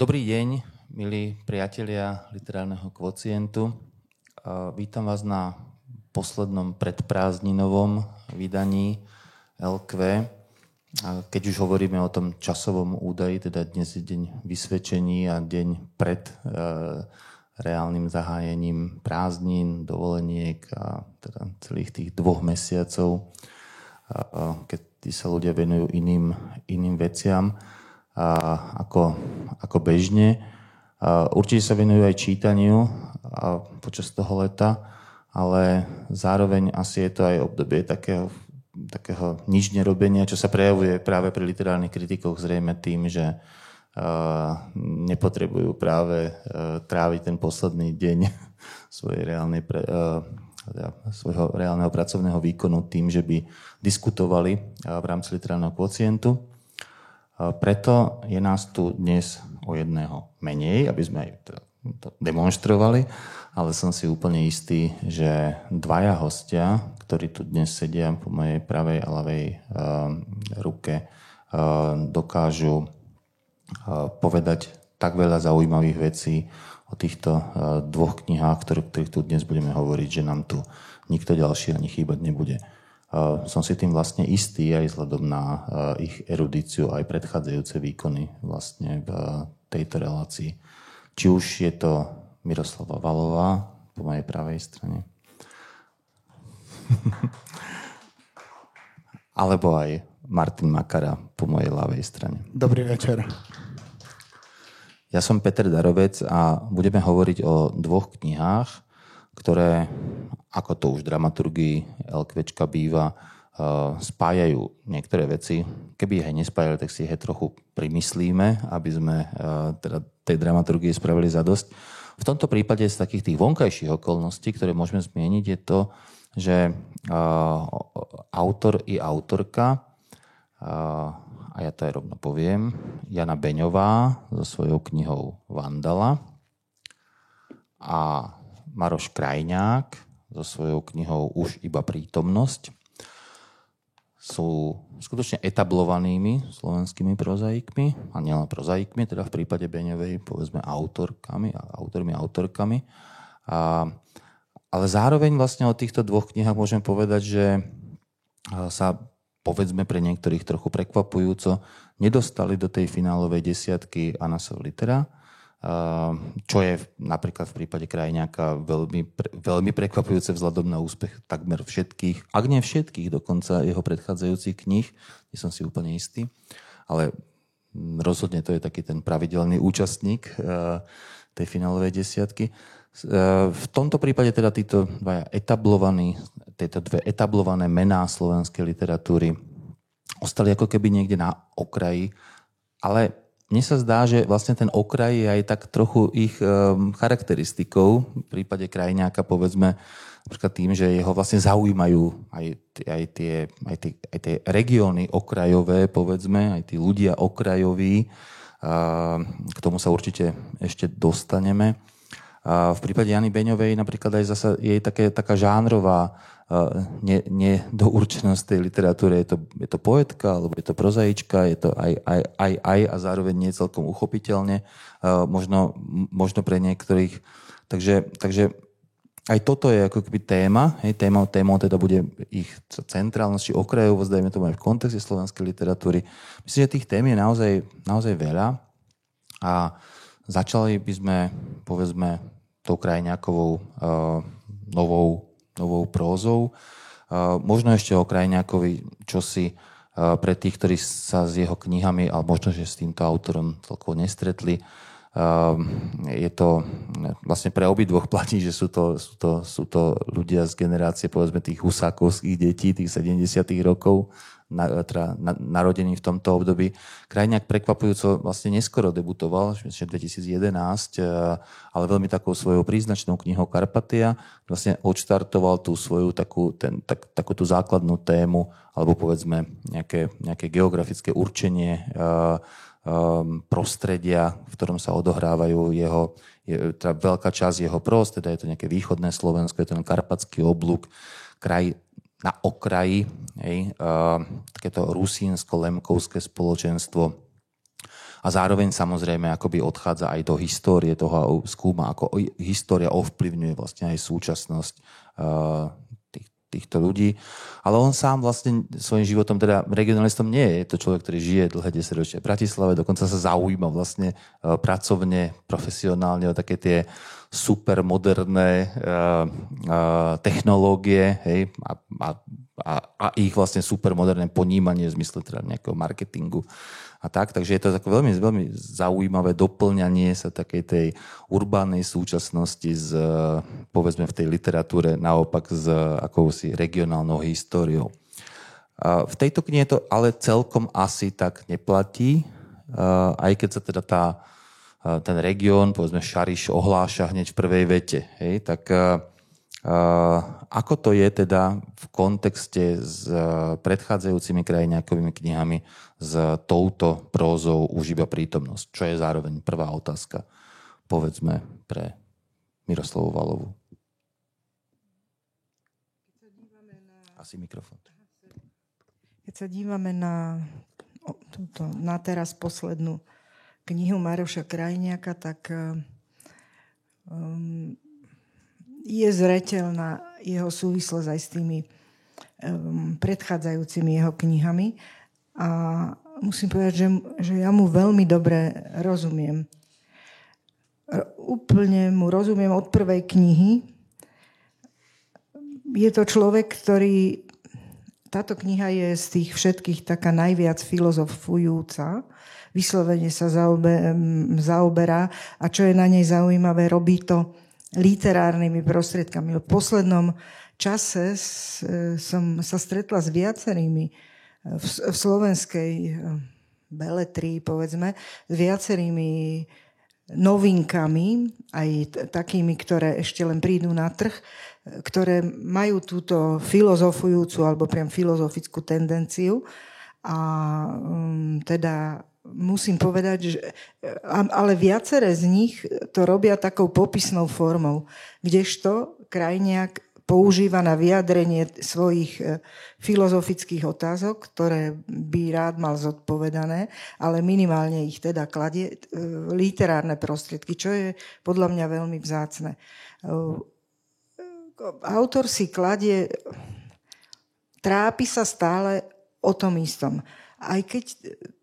Dobrý deň, milí priatelia literárneho kvocientu. Vítam vás na poslednom predprázdninovom vydaní LQ. Keď už hovoríme o tom časovom údaji, teda dnes je deň vysvedčení a deň pred e, reálnym zahájením prázdnin, dovoleniek a teda celých tých dvoch mesiacov, keď sa ľudia venujú iným, iným veciam ako, ako bežne. Určite sa venujú aj čítaniu počas toho leta, ale zároveň asi je to aj obdobie takého, takého nič nerobenia, čo sa prejavuje práve pri literárnych kritikoch zrejme tým, že nepotrebujú práve tráviť ten posledný deň svojej reálnej pre, teda svojho reálneho pracovného výkonu tým, že by diskutovali v rámci literárneho kvocientu. Preto je nás tu dnes o jedného menej, aby sme aj to demonstrovali, ale som si úplne istý, že dvaja hostia, ktorí tu dnes sedia po mojej pravej a ľavej uh, ruke, uh, dokážu uh, povedať tak veľa zaujímavých vecí o týchto uh, dvoch knihách, ktorých, ktorých tu dnes budeme hovoriť, že nám tu nikto ďalší ani chýbať nebude. Eh, som si tým vlastne istý aj vzhľadom na eh, ich erudíciu aj predchádzajúce výkony vlastne v tejto relácii. Či už je to Miroslava Valová po mojej pravej strane, alebo aj Martin Makara po mojej ľavej strane. Dobrý večer. Ja som Peter Darovec a budeme hovoriť o dvoch knihách, ktoré, ako to už dramaturgii LQčka býva, uh, spájajú niektoré veci. Keby ich aj nespájali, tak si ich trochu primyslíme, aby sme uh, teda tej dramaturgii spravili zadosť. V tomto prípade z takých tých vonkajších okolností, ktoré môžeme zmieniť, je to, že uh, autor i autorka, a ja to aj rovno poviem, Jana Beňová so svojou knihou Vandala a Maroš Krajňák so svojou knihou Už iba prítomnosť sú skutočne etablovanými slovenskými prozaikmi, a nielen prozaikmi, teda v prípade Beňovej, povedzme, autorkami, autormi, autorkami. A, ale zároveň vlastne o týchto dvoch knihách môžem povedať, že sa povedzme pre niektorých trochu prekvapujúco nedostali do tej finálovej desiatky Anasov litera, čo je napríklad v prípade krajňáka veľmi, veľmi prekvapujúce vzhľadom na úspech takmer všetkých, ak nie všetkých dokonca jeho predchádzajúcich kníh, nie som si úplne istý, ale rozhodne to je taký ten pravidelný účastník ehm, tej finálovej desiatky. Ehm, v tomto prípade teda títo dvaja etablovaní, tieto dve etablované mená slovenskej literatúry ostali ako keby niekde na okraji, ale mne sa zdá, že vlastne ten okraj je aj tak trochu ich um, charakteristikou. V prípade krajňáka povedzme napríklad tým, že jeho vlastne zaujímajú aj, aj, tie, aj, tie, aj tie regióny okrajové, povedzme, aj tí ľudia okrajoví. A k tomu sa určite ešte dostaneme. A v prípade Jany Beňovej napríklad aj zasa je také, taká žánrová ne, nedourčenosť tej literatúry. Je to, je to poetka, alebo je to prozaička, je to aj, aj, aj, aj a zároveň nie celkom uchopiteľne, možno, možno pre niektorých. Takže, takže aj toto je ako keby téma. Hej, téma, téma teda bude ich centrálnosť či okrajovosť, dajme tomu aj v kontexte slovenskej literatúry. Myslím, že tých tém je naozaj, naozaj veľa a začali by sme, povedzme, tou krajňakovou uh, novou novou prózou. Možno ešte o Krajňákovi, čo si pre tých, ktorí sa s jeho knihami, ale možno, že s týmto autorom celkovo nestretli, je to vlastne pre obidvoch platí, že sú to, sú, to, sú to ľudia z generácie povedzme tých husákovských detí, tých 70 rokov, na, teda na, narodený v tomto období. Krajňák prekvapujúco vlastne neskoro debutoval, v 2011, ale veľmi takou svojou príznačnou knihou Karpatia. Vlastne odštartoval tú svoju takú, ten, tak, takú tú základnú tému, alebo povedzme nejaké, nejaké geografické určenie uh, um, prostredia, v ktorom sa odohrávajú jeho, je, teda veľká časť jeho prost, teda je to nejaké východné Slovensko, je to ten karpatský oblúk, kraj na okraji, hej, uh, takéto rusínsko-lemkovské spoločenstvo. A zároveň samozrejme akoby odchádza aj do histórie toho a skúma, ako história ovplyvňuje vlastne aj súčasnosť uh, týchto ľudí. Ale on sám vlastne svojim životom, teda regionalistom nie je. Je to človek, ktorý žije dlhé desaťročia v Bratislave, dokonca sa zaujíma vlastne e, pracovne, profesionálne o také tie uh, uh, technológie hej, a, a, a, a ich vlastne supermoderné ponímanie v zmysle teda nejakého marketingu a tak. Takže je to také veľmi, veľmi zaujímavé doplňanie sa takej tej urbánnej súčasnosti z, povedzme v tej literatúre naopak s akousi regionálnou históriou. V tejto knihe to ale celkom asi tak neplatí, aj keď sa teda tá, ten región, povedzme Šariš, ohláša hneď v prvej vete. Hej, tak ako to je teda v kontexte s predchádzajúcimi krajiniakovými knihami s touto prózou už iba prítomnosť? Čo je zároveň prvá otázka, povedzme, pre Miroslavu Valovu. Asi mikrofón. Keď sa dívame na, túto, na teraz poslednú knihu Maroša Krajniaka, tak um, je zretelná jeho súvislosť aj s tými um, predchádzajúcimi jeho knihami. A musím povedať, že, že ja mu veľmi dobre rozumiem. Úplne mu rozumiem od prvej knihy. Je to človek, ktorý... Táto kniha je z tých všetkých taká najviac filozofujúca. Vyslovene sa zaobe, zaoberá a čo je na nej zaujímavé, robí to literárnymi prostriedkami. V poslednom čase som sa stretla s viacerými e, v, v slovenskej e, beletrii, povedzme, s viacerými novinkami, aj takými, ktoré ešte len prídu na trh, e, ktoré majú túto filozofujúcu alebo priam filozofickú tendenciu. A um, teda musím povedať, že, ale viaceré z nich to robia takou popisnou formou, kdežto krajniak používa na vyjadrenie svojich e, filozofických otázok, ktoré by rád mal zodpovedané, ale minimálne ich teda kladie e, literárne prostriedky, čo je podľa mňa veľmi vzácne. Autor si kladie, trápi sa stále o tom istom. Aj keď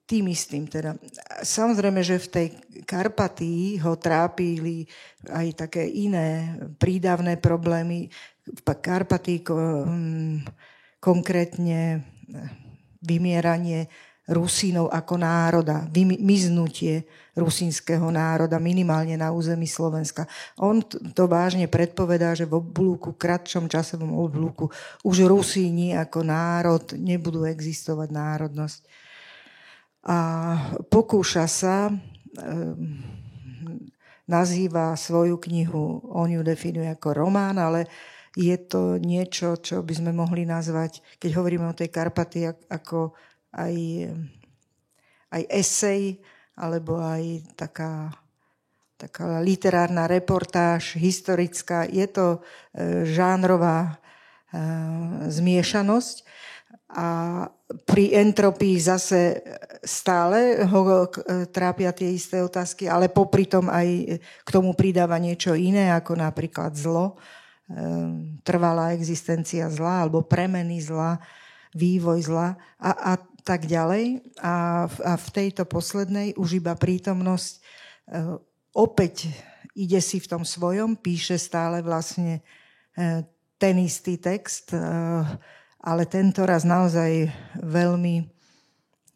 tým istým. Teda. Samozrejme, že v tej Karpatii ho trápili aj také iné prídavné problémy. V Karpatii hm, konkrétne vymieranie Rusínov ako národa, vymiznutie rusínskeho národa minimálne na území Slovenska. On to vážne predpovedá, že v oblúku, kratšom časovom oblúku už Rusíni ako národ nebudú existovať národnosť a pokúša sa, ehm, nazýva svoju knihu, on ju definuje ako román, ale je to niečo, čo by sme mohli nazvať, keď hovoríme o tej Karpaty, ako aj, aj esej, alebo aj taká, taká literárna reportáž, historická. Je to e, žánrová e, zmiešanosť a pri entropii zase stále ho trápia tie isté otázky, ale popri tom aj k tomu pridáva niečo iné, ako napríklad zlo, ehm, trvalá existencia zla alebo premeny zla, vývoj zla a, a tak ďalej. A, a v tejto poslednej už iba prítomnosť ehm, opäť ide si v tom svojom, píše stále vlastne ehm, ten istý text, ale tento raz naozaj veľmi,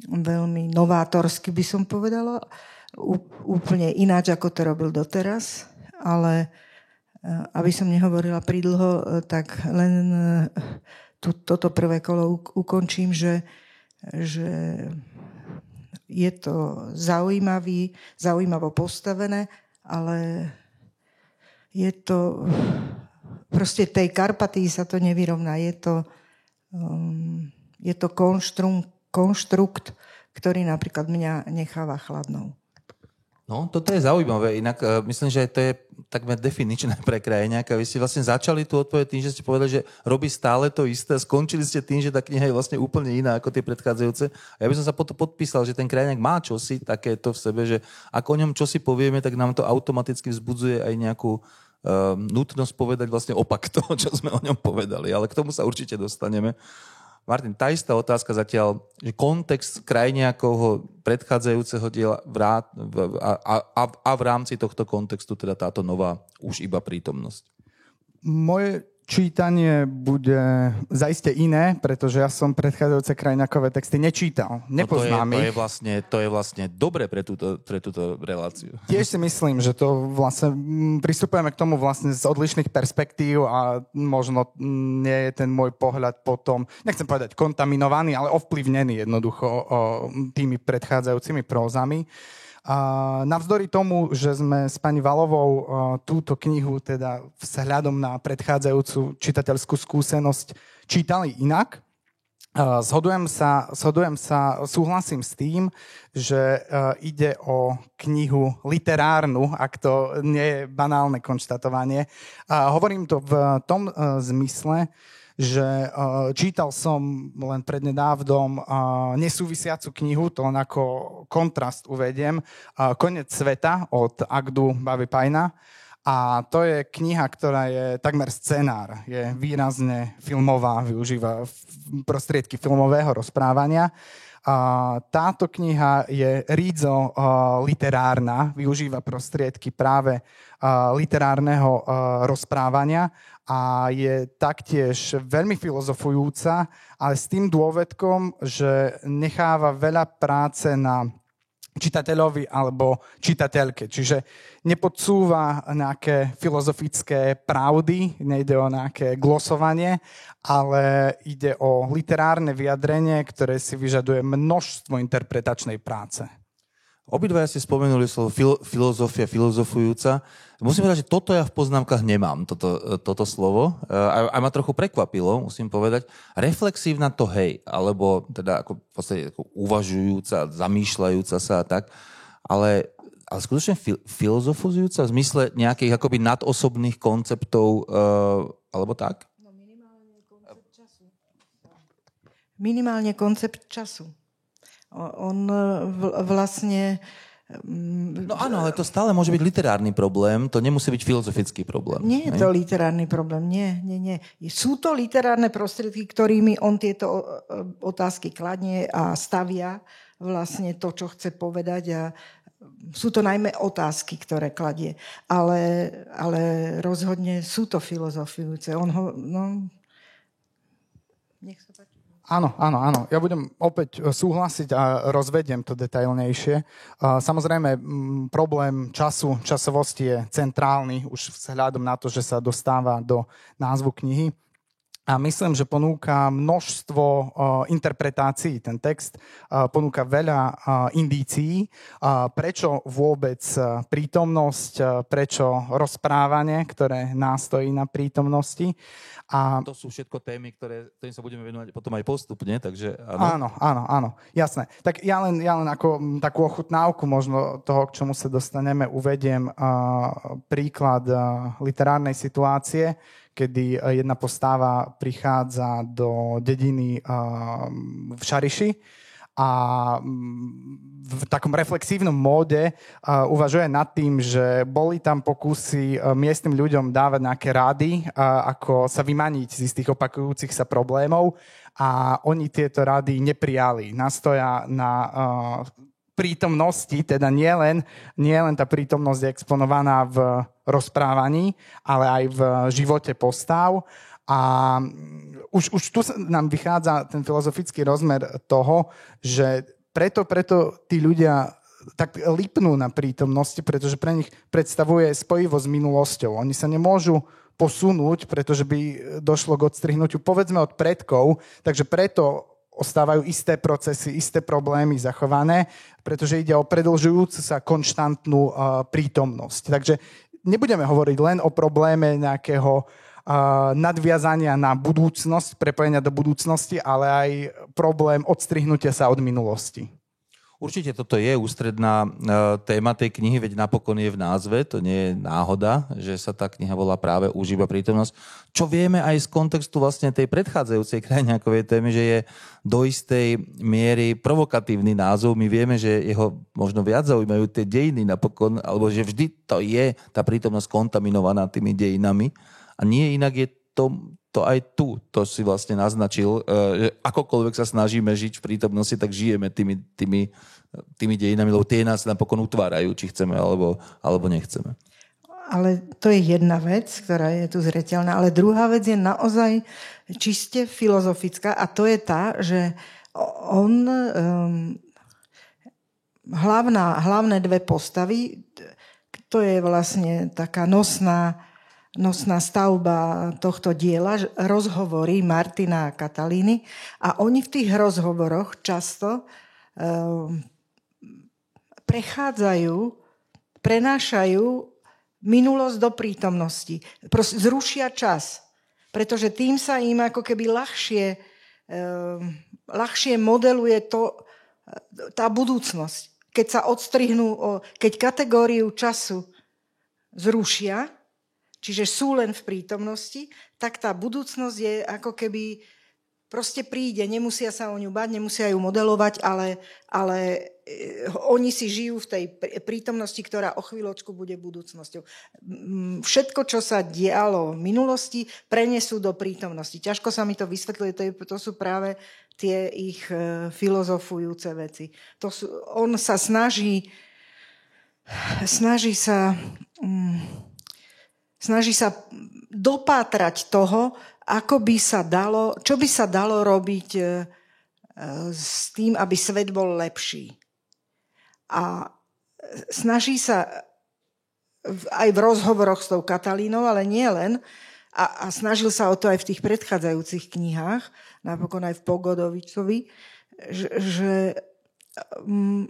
veľmi novátorsky by som povedala. úplne ináč, ako to robil doteraz, ale aby som nehovorila pridlho, tak len tu, toto prvé kolo ukončím, že, že je to zaujímavý, zaujímavo postavené, ale je to proste tej Karpatii sa to nevyrovná. Je to, um, je to konštrum, konštrukt, ktorý napríklad mňa necháva chladnou. No, toto je zaujímavé. Inak uh, myslím, že to je takmer definičné pre krajňáka. Vy ste vlastne začali tú odpoveď tým, že ste povedali, že robí stále to isté. Skončili ste tým, že tá kniha je vlastne úplne iná ako tie predchádzajúce. A ja by som sa potom podpísal, že ten krajňák má čosi takéto v sebe, že ako o ňom čosi povieme, tak nám to automaticky vzbudzuje aj nejakú nutnosť povedať vlastne opak toho, čo sme o ňom povedali. Ale k tomu sa určite dostaneme. Martin, tá istá otázka zatiaľ, že kontext krajniakovho predchádzajúceho diela vrát, a, a, a v rámci tohto kontextu teda táto nová už iba prítomnosť. Moje čítanie bude zaiste iné, pretože ja som predchádzajúce krajinakové texty nečítal. Nepoznám no to je, ich. To je, vlastne, to je vlastne dobre pre túto, pre túto reláciu. Tiež si myslím, že to vlastne pristupujeme k tomu vlastne z odlišných perspektív a možno nie je ten môj pohľad potom, nechcem povedať kontaminovaný, ale ovplyvnený jednoducho tými predchádzajúcimi prózami. A navzdory tomu, že sme s pani Valovou túto knihu teda vzhľadom na predchádzajúcu čitateľskú skúsenosť čítali inak, Zhodujem sa, zhodujem sa, súhlasím s tým, že ide o knihu literárnu, ak to nie je banálne konštatovanie. Hovorím to v tom zmysle, že uh, čítal som len prednedávnom uh, nesúvisiacu knihu, to len ako kontrast uvediem, uh, Konec sveta od Agdu Bavy Pajna. A to je kniha, ktorá je takmer scenár, je výrazne filmová, využíva prostriedky filmového rozprávania. Táto kniha je rídzo literárna, využíva prostriedky práve literárneho rozprávania a je taktiež veľmi filozofujúca, ale s tým dôvedkom, že necháva veľa práce na čitateľovi alebo čitateľke. Čiže nepodsúva nejaké filozofické pravdy, nejde o nejaké glosovanie, ale ide o literárne vyjadrenie, ktoré si vyžaduje množstvo interpretačnej práce. Obidvaja ste spomenuli slovo fil- filozofia, filozofujúca. Musím povedať, že toto ja v poznámkach nemám, toto, toto slovo. A, a ma trochu prekvapilo, musím povedať. Reflexívna to hej, alebo teda ako v podstate ako uvažujúca, zamýšľajúca sa a tak. Ale, ale skutočne fil- filozofujúca v zmysle nejakých akoby nadosobných konceptov, uh, alebo tak? No minimálne koncept času. Minimálne koncept času. On e, vlastne... no áno, ale to stále môže byť literárny problém, to nemusí byť filozofický problém. Nie je to literárny problém, nie, nie, nie. Sú to literárne prostriedky, ktorými on tieto otázky kladne a stavia vlastne to, čo chce povedať a sú to najmä otázky, ktoré kladie, ale, ale rozhodne sú to filozofujúce. On ho, no. Áno, áno, áno. Ja budem opäť e, súhlasiť a rozvediem to detailnejšie. Samozrejme, problém času, časovosti je centrálny už vzhľadom na to, že sa dostáva do názvu knihy. A myslím, že ponúka množstvo uh, interpretácií. Ten text uh, ponúka veľa uh, indícií, uh, prečo vôbec uh, prítomnosť, uh, prečo rozprávanie, ktoré nástojí na prítomnosti. A... To sú všetko témy, ktoré, ktorým sa budeme venovať potom aj postupne, takže áno. Áno, áno, áno, jasné. Tak ja len, ja len ako takú ochutnávku možno toho, k čomu sa dostaneme, uvediem uh, príklad uh, literárnej situácie, kedy eh, jedna postava prichádza do dediny eh, v Šariši a mm, v takom reflexívnom móde eh, uvažuje nad tým, že boli tam pokusy miestnym ľuďom dávať nejaké rady, ako sa vymaniť z tých opakujúcich sa problémov a oni tieto rady neprijali. Nastoja na prítomnosti, teda nie len, nie len tá prítomnosť je exponovaná v rozprávaní, ale aj v živote postav. A už, už tu nám vychádza ten filozofický rozmer toho, že preto, preto tí ľudia tak lipnú na prítomnosti, pretože pre nich predstavuje spojivo s minulosťou. Oni sa nemôžu posunúť, pretože by došlo k odstrihnutiu, povedzme, od predkov, takže preto ostávajú isté procesy, isté problémy zachované, pretože ide o predlžujúcu sa konštantnú uh, prítomnosť. Takže nebudeme hovoriť len o probléme nejakého uh, nadviazania na budúcnosť, prepojenia do budúcnosti, ale aj problém odstrihnutia sa od minulosti. Určite toto je ústredná e, téma tej knihy, veď napokon je v názve, to nie je náhoda, že sa tá kniha volá práve Užíva prítomnosť. Čo vieme aj z kontextu vlastne tej predchádzajúcej krajňákovej témy, že je do istej miery provokatívny názov. My vieme, že jeho možno viac zaujímajú tie dejiny napokon, alebo že vždy to je tá prítomnosť kontaminovaná tými dejinami. A nie inak je to, to aj tu, to si vlastne naznačil, e, že akokoľvek sa snažíme žiť v prítomnosti, tak žijeme tými, tými, tými dejinami, lebo tie nás napokon utvárajú, či chceme alebo, alebo nechceme. Ale to je jedna vec, ktorá je tu zreteľná. Ale druhá vec je naozaj čiste filozofická a to je tá, že on um, hlavná, hlavné dve postavy, to je vlastne taká nosná nosná stavba tohto diela, rozhovory Martina a Katalíny a oni v tých rozhovoroch často um, prechádzajú, prenášajú minulosť do prítomnosti. Proste zrušia čas, pretože tým sa im ako keby ľahšie, um, ľahšie modeluje to, tá budúcnosť. Keď sa odstrihnú, keď kategóriu času zrušia, čiže sú len v prítomnosti, tak tá budúcnosť je ako keby proste príde, nemusia sa o ňu bať, nemusia ju modelovať, ale, ale eh, oni si žijú v tej prítomnosti, ktorá o chvíľočku bude budúcnosťou. Všetko, čo sa dialo v minulosti, prenesú do prítomnosti. Ťažko sa mi to vysvetľuje, to, je, to sú práve tie ich eh, filozofujúce veci. To sú, on sa snaží, snaží sa... Um, Snaží sa dopátrať toho, ako by sa dalo, čo by sa dalo robiť e, s tým, aby svet bol lepší. A snaží sa aj v rozhovoroch s tou Katalínou, ale nie len, a, a snažil sa o to aj v tých predchádzajúcich knihách, napokon aj v Pogodovičovi, že, že um,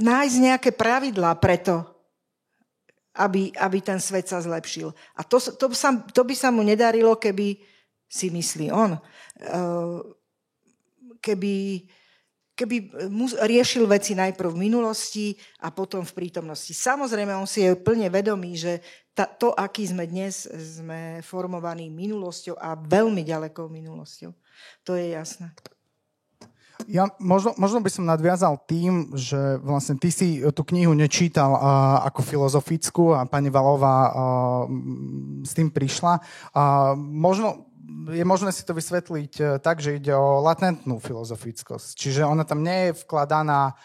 nájsť nejaké pravidlá preto, aby, aby ten svet sa zlepšil. A to, to, sa, to by sa mu nedarilo, keby si myslí on. Eh, keby, keby mu riešil veci najprv v minulosti a potom v prítomnosti. Samozrejme, on si je plne vedomý, že ta, to, aký sme dnes, sme formovaní minulosťou a veľmi ďalekou minulosťou. To je jasné. Ja možno, možno by som nadviazal tým, že vlastne ty si tú knihu nečítal uh, ako filozofickú a pani Valová uh, s tým prišla. Uh, možno je možné si to vysvetliť uh, tak, že ide o latentnú filozofickosť. Čiže ona tam nie je vkladaná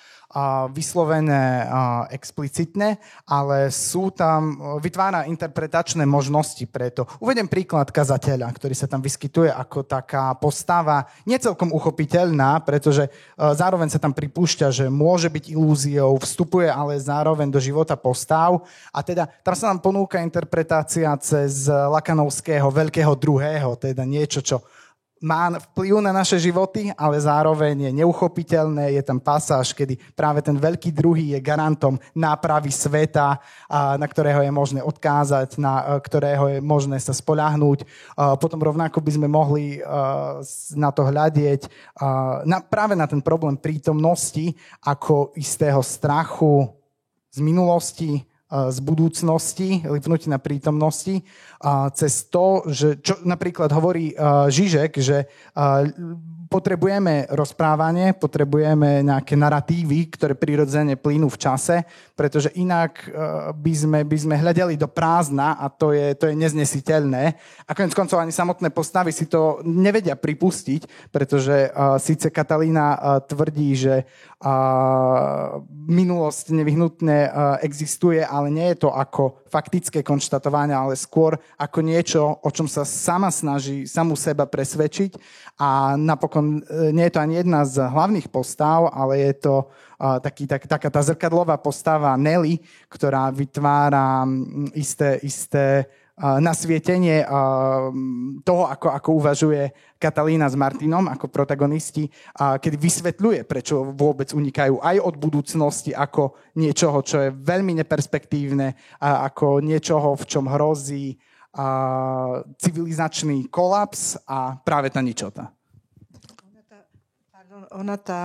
vyslovené explicitne, ale sú tam, vytvára interpretačné možnosti preto. Uvedem príklad kazateľa, ktorý sa tam vyskytuje ako taká postava necelkom uchopiteľná, pretože zároveň sa tam pripúšťa, že môže byť ilúziou, vstupuje ale zároveň do života postav a teda tam sa nám ponúka interpretácia cez Lakanovského veľkého druhého, teda niečo, čo má vplyv na naše životy, ale zároveň je neuchopiteľné. Je tam pasáž, kedy práve ten veľký druhý je garantom nápravy sveta, na ktorého je možné odkázať, na ktorého je možné sa spoľahnúť. Potom rovnako by sme mohli na to hľadieť práve na ten problém prítomnosti ako istého strachu z minulosti, z budúcnosti, lipnúť na prítomnosti, cez to, že čo napríklad hovorí Žižek, že potrebujeme rozprávanie, potrebujeme nejaké narratívy, ktoré prirodzene plynú v čase, pretože inak by sme, by sme hľadali do prázdna a to je, to je neznesiteľné. A konec koncov ani samotné postavy si to nevedia pripustiť, pretože uh, síce Katalína uh, tvrdí, že uh, minulosť nevyhnutne uh, existuje, ale nie je to ako faktické konštatovanie, ale skôr ako niečo, o čom sa sama snaží samú seba presvedčiť. A napokon e, nie je to ani jedna z hlavných postav, ale je to taký, tak, taká tá zrkadlová postava Nelly, ktorá vytvára isté, isté nasvietenie toho, ako, ako uvažuje Katalína s Martinom ako protagonisti, keď vysvetľuje, prečo vôbec unikajú aj od budúcnosti ako niečoho, čo je veľmi neperspektívne, ako niečoho, v čom hrozí civilizačný kolaps a práve tá ničota. Ona tá, pardon, ona tá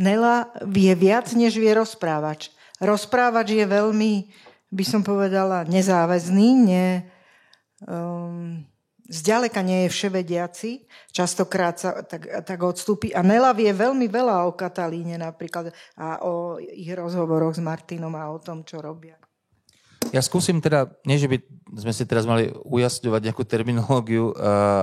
Nela vie viac, než vie rozprávač. Rozprávač je veľmi, by som povedala, nezáväzný, ne, um, zďaleka nie je vševediaci, častokrát sa tak, tak odstúpi. A Nela vie veľmi veľa o Katalíne napríklad a o ich rozhovoroch s Martinom a o tom, čo robia. Ja skúsim teda, nie že by sme si teraz mali ujasňovať nejakú terminológiu,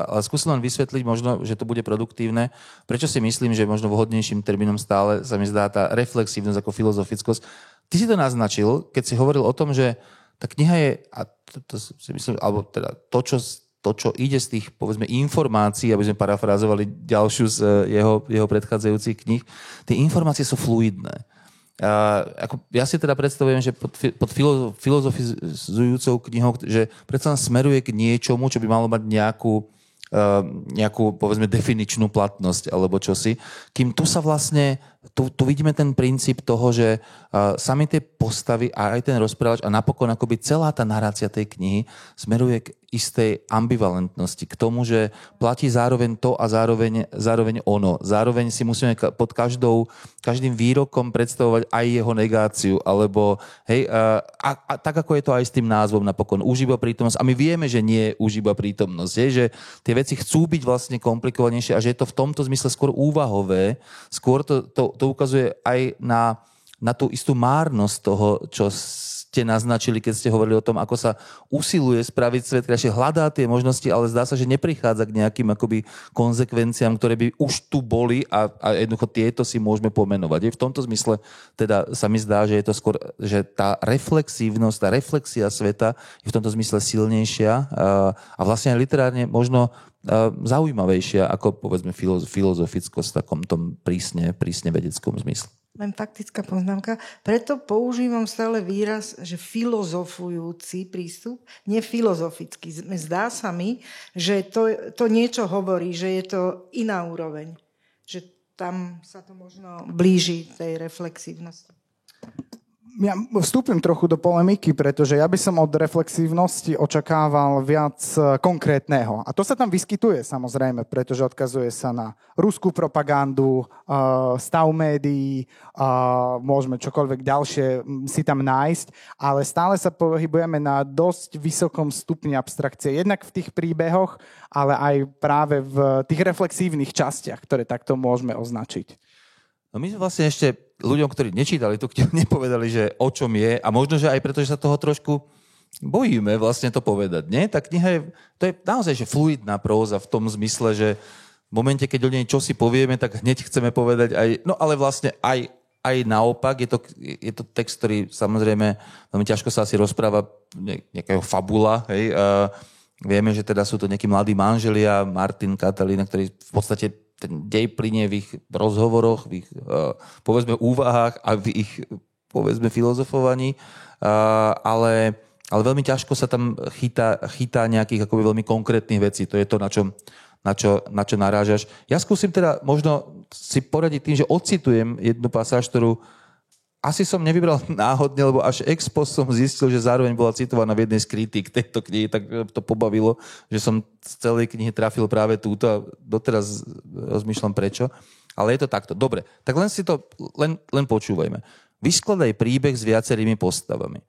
ale skúsim len vysvetliť možno, že to bude produktívne. Prečo si myslím, že možno vhodnejším termínom stále sa mi zdá tá reflexívnosť ako filozofickosť. Ty si to naznačil, keď si hovoril o tom, že tá kniha je, a to, to si myslím, alebo teda to, čo, to, čo ide z tých, povedzme, informácií, aby sme parafrázovali ďalšiu z eh, jeho, jeho predchádzajúcich kníh, tie informácie sú fluidné. A, ako, ja si teda predstavujem, že pod, pod filozofizujúcou knihou, že predsa smeruje k niečomu, čo by malo mať nejakú, uh, nejakú, povedzme, definičnú platnosť alebo čosi. Kým tu sa vlastne tu, tu vidíme ten princíp toho, že uh, sami tie postavy a aj ten rozprávač a napokon akoby celá tá narácia tej knihy smeruje k istej ambivalentnosti, k tomu, že platí zároveň to a zároveň, zároveň ono. Zároveň si musíme pod každou, každým výrokom predstavovať aj jeho negáciu, alebo hej, uh, a, a tak ako je to aj s tým názvom napokon, už iba prítomnosť. A my vieme, že nie je už iba prítomnosť, hej, že tie veci chcú byť vlastne komplikovanejšie a že je to v tomto zmysle skôr úvahové, skôr to, to to, ukazuje aj na, na tú istú márnosť toho, čo ste naznačili, keď ste hovorili o tom, ako sa usiluje spraviť svet krajšie, hľadá tie možnosti, ale zdá sa, že neprichádza k nejakým akoby konsekvenciám, ktoré by už tu boli a, a jednoducho tieto si môžeme pomenovať. Je v tomto zmysle teda sa mi zdá, že je to skôr, že tá reflexívnosť, tá reflexia sveta je v tomto zmysle silnejšia a, a vlastne aj literárne možno zaujímavejšia ako povedzme filozofickosť v takom tom prísne, prísne vedeckom zmysle. Len faktická poznámka. Preto používam stále výraz, že filozofujúci prístup, nie filozofický. Zdá sa mi, že to, to niečo hovorí, že je to iná úroveň. Že tam sa to možno blíži tej reflexívnosti ja vstúpim trochu do polemiky, pretože ja by som od reflexívnosti očakával viac e, konkrétneho. A to sa tam vyskytuje samozrejme, pretože odkazuje sa na ruskú propagandu, e, stav médií, môžeme čokoľvek ďalšie si tam nájsť, ale stále sa pohybujeme na dosť vysokom stupni abstrakcie. Jednak v tých príbehoch, ale aj práve v tých reflexívnych častiach, ktoré takto môžeme označiť. No my sme vlastne ešte ľuďom, ktorí nečítali tú knihu, nepovedali, že o čom je a možno, že aj preto, že sa toho trošku bojíme vlastne to povedať. Nie? Tá kniha je, to je naozaj že fluidná próza v tom zmysle, že v momente, keď o nej čo si povieme, tak hneď chceme povedať aj, no ale vlastne aj, aj naopak, je to, je to text, ktorý samozrejme veľmi ťažko sa asi rozpráva nejakého fabula, hej, a vieme, že teda sú to nejakí mladí manželia, Martin, Katalína, ktorí v podstate ten dej plinie v ich rozhovoroch, v ich, uh, povedzme, úvahách a v ich, povedzme, filozofovaní, uh, ale, ale veľmi ťažko sa tam chytá, chytá nejakých akoby veľmi konkrétnych vecí. To je to, na čo, na čo, na čo narážaš. Ja skúsim teda možno si poradiť tým, že ocitujem jednu pasáž, ktorú asi som nevybral náhodne, lebo až ex post som zistil, že zároveň bola citovaná v jednej z kritik tejto knihy, tak to pobavilo, že som z celej knihy trafil práve túto a doteraz rozmýšľam prečo. Ale je to takto. Dobre, tak len si to, len, len počúvajme. Vyskladaj príbeh s viacerými postavami.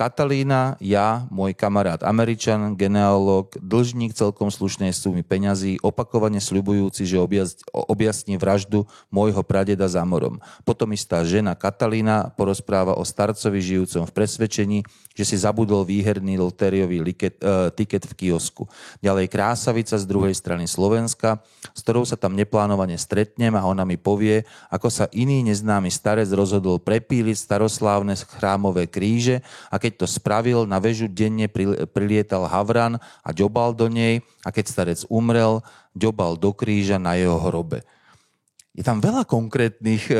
Katalína, ja, môj kamarát Američan, genealóg, dlžník celkom slušnej sumy peňazí, opakovane sľubujúci, že objasní vraždu môjho pradeda za morom. Potom istá žena Katalína porozpráva o starcovi žijúcom v presvedčení, že si zabudol výherný lotériový liket, uh, tiket v kiosku. Ďalej krásavica z druhej strany Slovenska, s ktorou sa tam neplánovane stretnem a ona mi povie, ako sa iný neznámy starec rozhodol prepíliť staroslávne chrámové kríže a keď keď to spravil, na väžu denne prilietal Havran a ďobal do nej a keď starec umrel, ďobal do kríža na jeho hrobe. Je tam veľa konkrétnych e,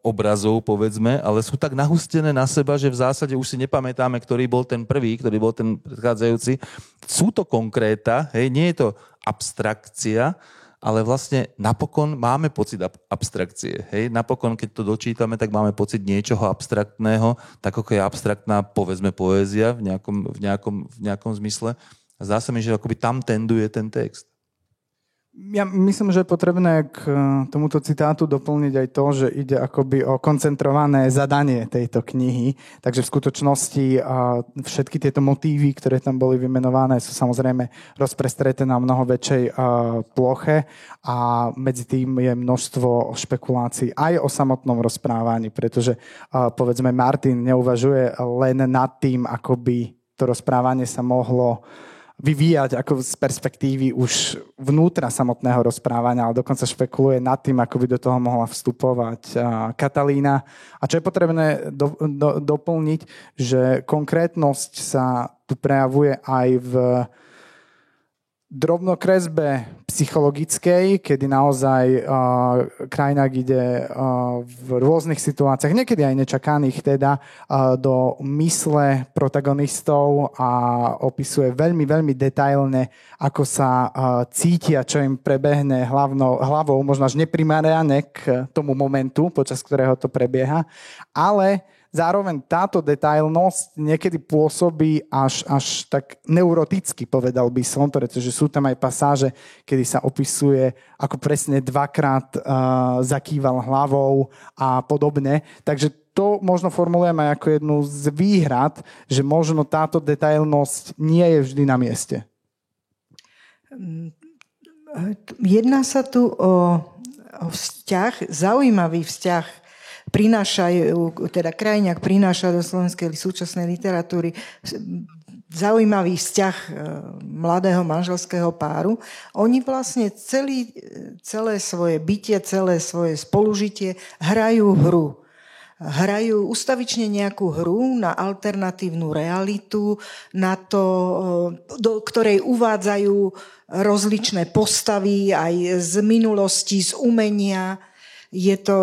obrazov, povedzme, ale sú tak nahustené na seba, že v zásade už si nepamätáme, ktorý bol ten prvý, ktorý bol ten predchádzajúci. Sú to konkréta, hej, nie je to abstrakcia, ale vlastne napokon máme pocit ab- abstrakcie. Hej? Napokon, keď to dočítame, tak máme pocit niečoho abstraktného, tak ako je abstraktná, povedzme, poézia v nejakom, v nejakom, v nejakom zmysle. Zdá sa mi, že akoby tam tenduje ten text. Ja myslím, že je potrebné k e, tomuto citátu doplniť aj to, že ide akoby o koncentrované zadanie tejto knihy. Takže v skutočnosti všetky tieto motívy, ktoré tam boli vymenované, sú samozrejme rozprestreté na mnoho väčšej ploche a medzi tým je množstvo špekulácií aj o samotnom rozprávaní, pretože povedzme Martin neuvažuje len nad tým, ako by to rozprávanie sa mohlo vyvíjať ako z perspektívy už vnútra samotného rozprávania, ale dokonca špekuluje nad tým, ako by do toho mohla vstupovať Katalína. A čo je potrebné do, do, doplniť, že konkrétnosť sa tu prejavuje aj v drobnokresbe psychologickej, kedy naozaj uh, krajina ide uh, v rôznych situáciách, niekedy aj nečakaných teda, uh, do mysle protagonistov a opisuje veľmi, veľmi detailne, ako sa uh, cítia, čo im prebehne hlavnou, hlavou, možno až neprimárane k tomu momentu, počas ktorého to prebieha, ale Zároveň táto detailnosť niekedy pôsobí až, až tak neuroticky, povedal by som, pretože sú tam aj pasáže, kedy sa opisuje, ako presne dvakrát uh, zakýval hlavou a podobne. Takže to možno formulujem aj ako jednu z výhrad, že možno táto detailnosť nie je vždy na mieste. Jedná sa tu o, o vzťah, zaujímavý vzťah prinášajú, teda krajňák prináša do slovenskej súčasnej literatúry zaujímavý vzťah e, mladého manželského páru. Oni vlastne celý, celé svoje bytie, celé svoje spolužitie hrajú hru. Hrajú ustavične nejakú hru na alternatívnu realitu, na to, e, do ktorej uvádzajú rozličné postavy aj z minulosti, z umenia. Je to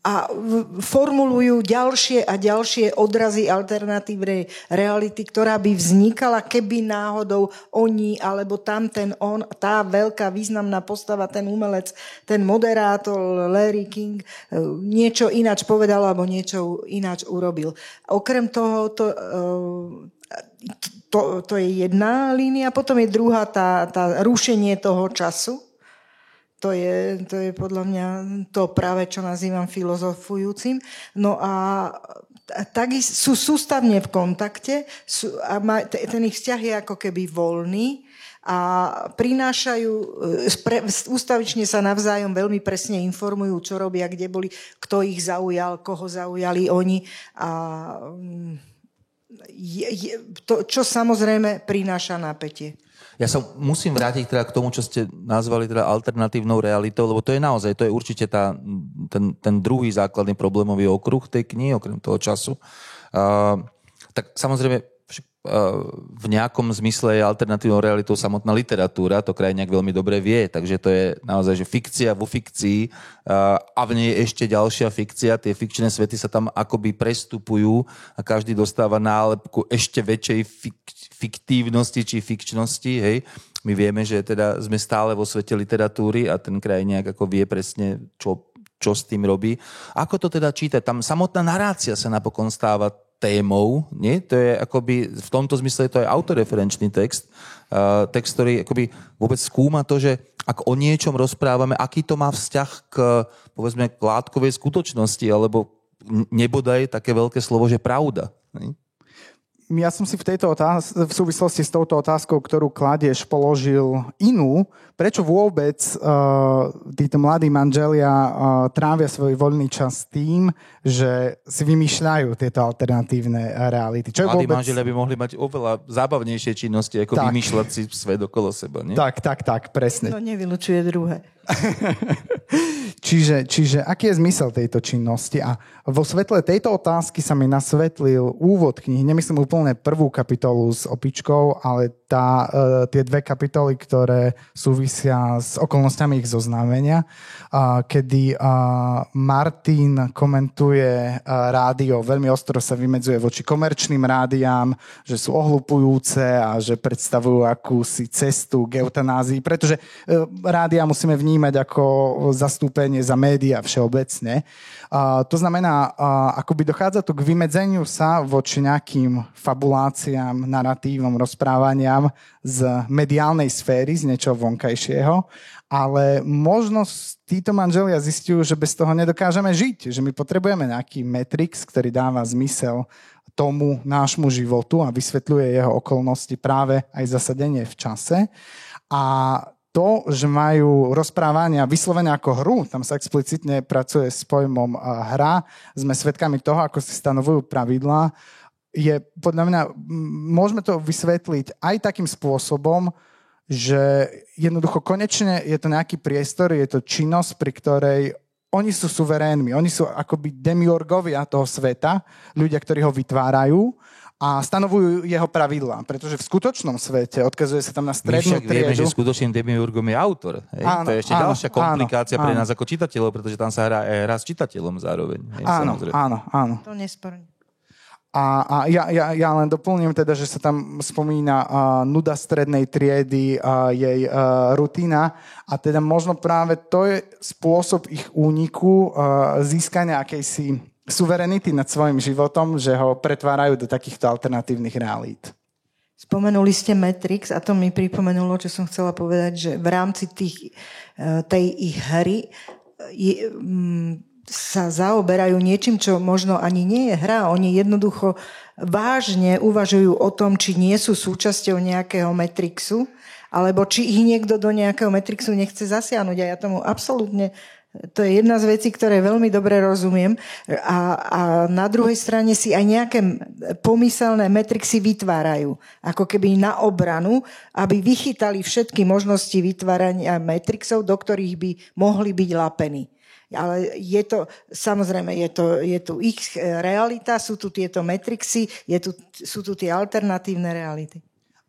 a formulujú ďalšie a ďalšie odrazy alternatívnej reality, ktorá by vznikala, keby náhodou oni alebo tam ten on, tá veľká významná postava, ten umelec, ten moderátor Larry King e, niečo ináč povedal alebo niečo ináč urobil. Okrem toho, to, e, to, to je jedna línia, potom je druhá tá, tá rušenie toho času, to je, to je podľa mňa to práve, čo nazývam filozofujúcim. No a tak sú sústavne v kontakte sú, a má, ten ich vzťah je ako keby voľný a prinášajú, spre, ústavične sa navzájom veľmi presne informujú, čo robia, kde boli, kto ich zaujal, koho zaujali oni a mm, je, je, to, čo samozrejme prináša napätie. Ja sa musím vrátiť teda k tomu, čo ste nazvali teda alternatívnou realitou, lebo to je naozaj, to je určite tá, ten, ten druhý základný problémový okruh tej knihy, okrem toho času. Uh, tak samozrejme, v nejakom zmysle je alternatívnou realitou samotná literatúra, to kraj nejak veľmi dobre vie, takže to je naozaj, že fikcia vo fikcii a v nej je ešte ďalšia fikcia, tie fikčné svety sa tam akoby prestupujú a každý dostáva nálepku ešte väčšej fik- fiktívnosti či fikčnosti, hej. My vieme, že teda sme stále vo svete literatúry a ten kraj nejak ako vie presne, čo, čo s tým robí. Ako to teda čítať? Tam samotná narácia sa napokon stáva témou, nie? To je akoby, v tomto zmysle to je autoreferenčný text, uh, text, ktorý akoby vôbec skúma to, že ak o niečom rozprávame, aký to má vzťah k, povedzme, k látkovej skutočnosti, alebo nebodaj také veľké slovo, že pravda. Nie? Ja som si v tejto otáz- v súvislosti s touto otázkou, ktorú kladieš, položil inú prečo vôbec uh, títo mladí manželia uh, trávia svoj voľný čas tým, že si vymýšľajú tieto alternatívne reality. Čo mladí vôbec... manželia by mohli mať oveľa zábavnejšie činnosti, ako tak. vymýšľať si svet okolo seba. Nie? Tak, tak, tak, presne. No nevylučuje druhé. čiže, čiže aký je zmysel tejto činnosti? A vo svetle tejto otázky sa mi nasvetlil úvod knihy. Nemyslím úplne prvú kapitolu s opičkou, ale tá, e, tie dve kapitoly, ktoré súvisia s okolnostiami ich zoznámenia, kedy Martin komentuje rádio, veľmi ostro sa vymedzuje voči komerčným rádiám, že sú ohlupujúce a že predstavujú akúsi cestu k eutanázii, pretože e, rádia musíme vnímať ako zastúpenie za média všeobecne. To znamená, uh, akoby dochádza tu k vymedzeniu sa voči nejakým fabuláciám, narratívom, rozprávaniam z mediálnej sféry, z niečoho vonkajšieho, ale možno títo manželia zistujú, že bez toho nedokážeme žiť, že my potrebujeme nejaký metrix, ktorý dáva zmysel tomu nášmu životu a vysvetľuje jeho okolnosti práve aj zasadenie v čase. A to, že majú rozprávania vyslovené ako hru, tam sa explicitne pracuje s pojmom hra, sme svedkami toho, ako si stanovujú pravidlá, je podľa mňa, môžeme to vysvetliť aj takým spôsobom, že jednoducho konečne je to nejaký priestor, je to činnosť, pri ktorej oni sú suverénmi, oni sú akoby demiorgovia toho sveta, ľudia, ktorí ho vytvárajú a stanovujú jeho pravidlá, pretože v skutočnom svete odkazuje sa tam na strednú My však triedu. vieme, že skutočným demiurgom je autor. Hej? Áno, to je ešte áno, ďalšia komplikácia áno, pre nás ako čitateľov, pretože tam sa hrá, hrá s čitateľom zároveň. Hej? Áno, Samozrejme. áno, áno. To nesporne. A, a ja, ja, ja len doplním teda, že sa tam spomína uh, nuda strednej triedy, uh, jej uh, rutina a teda možno práve to je spôsob ich úniku, uh, získania akejsi suverenity nad svojim životom, že ho pretvárajú do takýchto alternatívnych realít. Spomenuli ste Matrix a to mi pripomenulo, čo som chcela povedať, že v rámci tých, e, tej ich hry je, m, sa zaoberajú niečím, čo možno ani nie je hra. Oni jednoducho vážne uvažujú o tom, či nie sú súčasťou nejakého Matrixu, alebo či ich niekto do nejakého Matrixu nechce zasiahnuť. A ja tomu absolútne to je jedna z vecí, ktoré veľmi dobre rozumiem. A, a na druhej strane si aj nejaké pomyselné metrixy vytvárajú. Ako keby na obranu, aby vychytali všetky možnosti vytvárania metrixov, do ktorých by mohli byť lapení. Ale je to, samozrejme, je, to, je tu ich realita, sú tu tieto metrixy, je tu, sú tu tie alternatívne reality.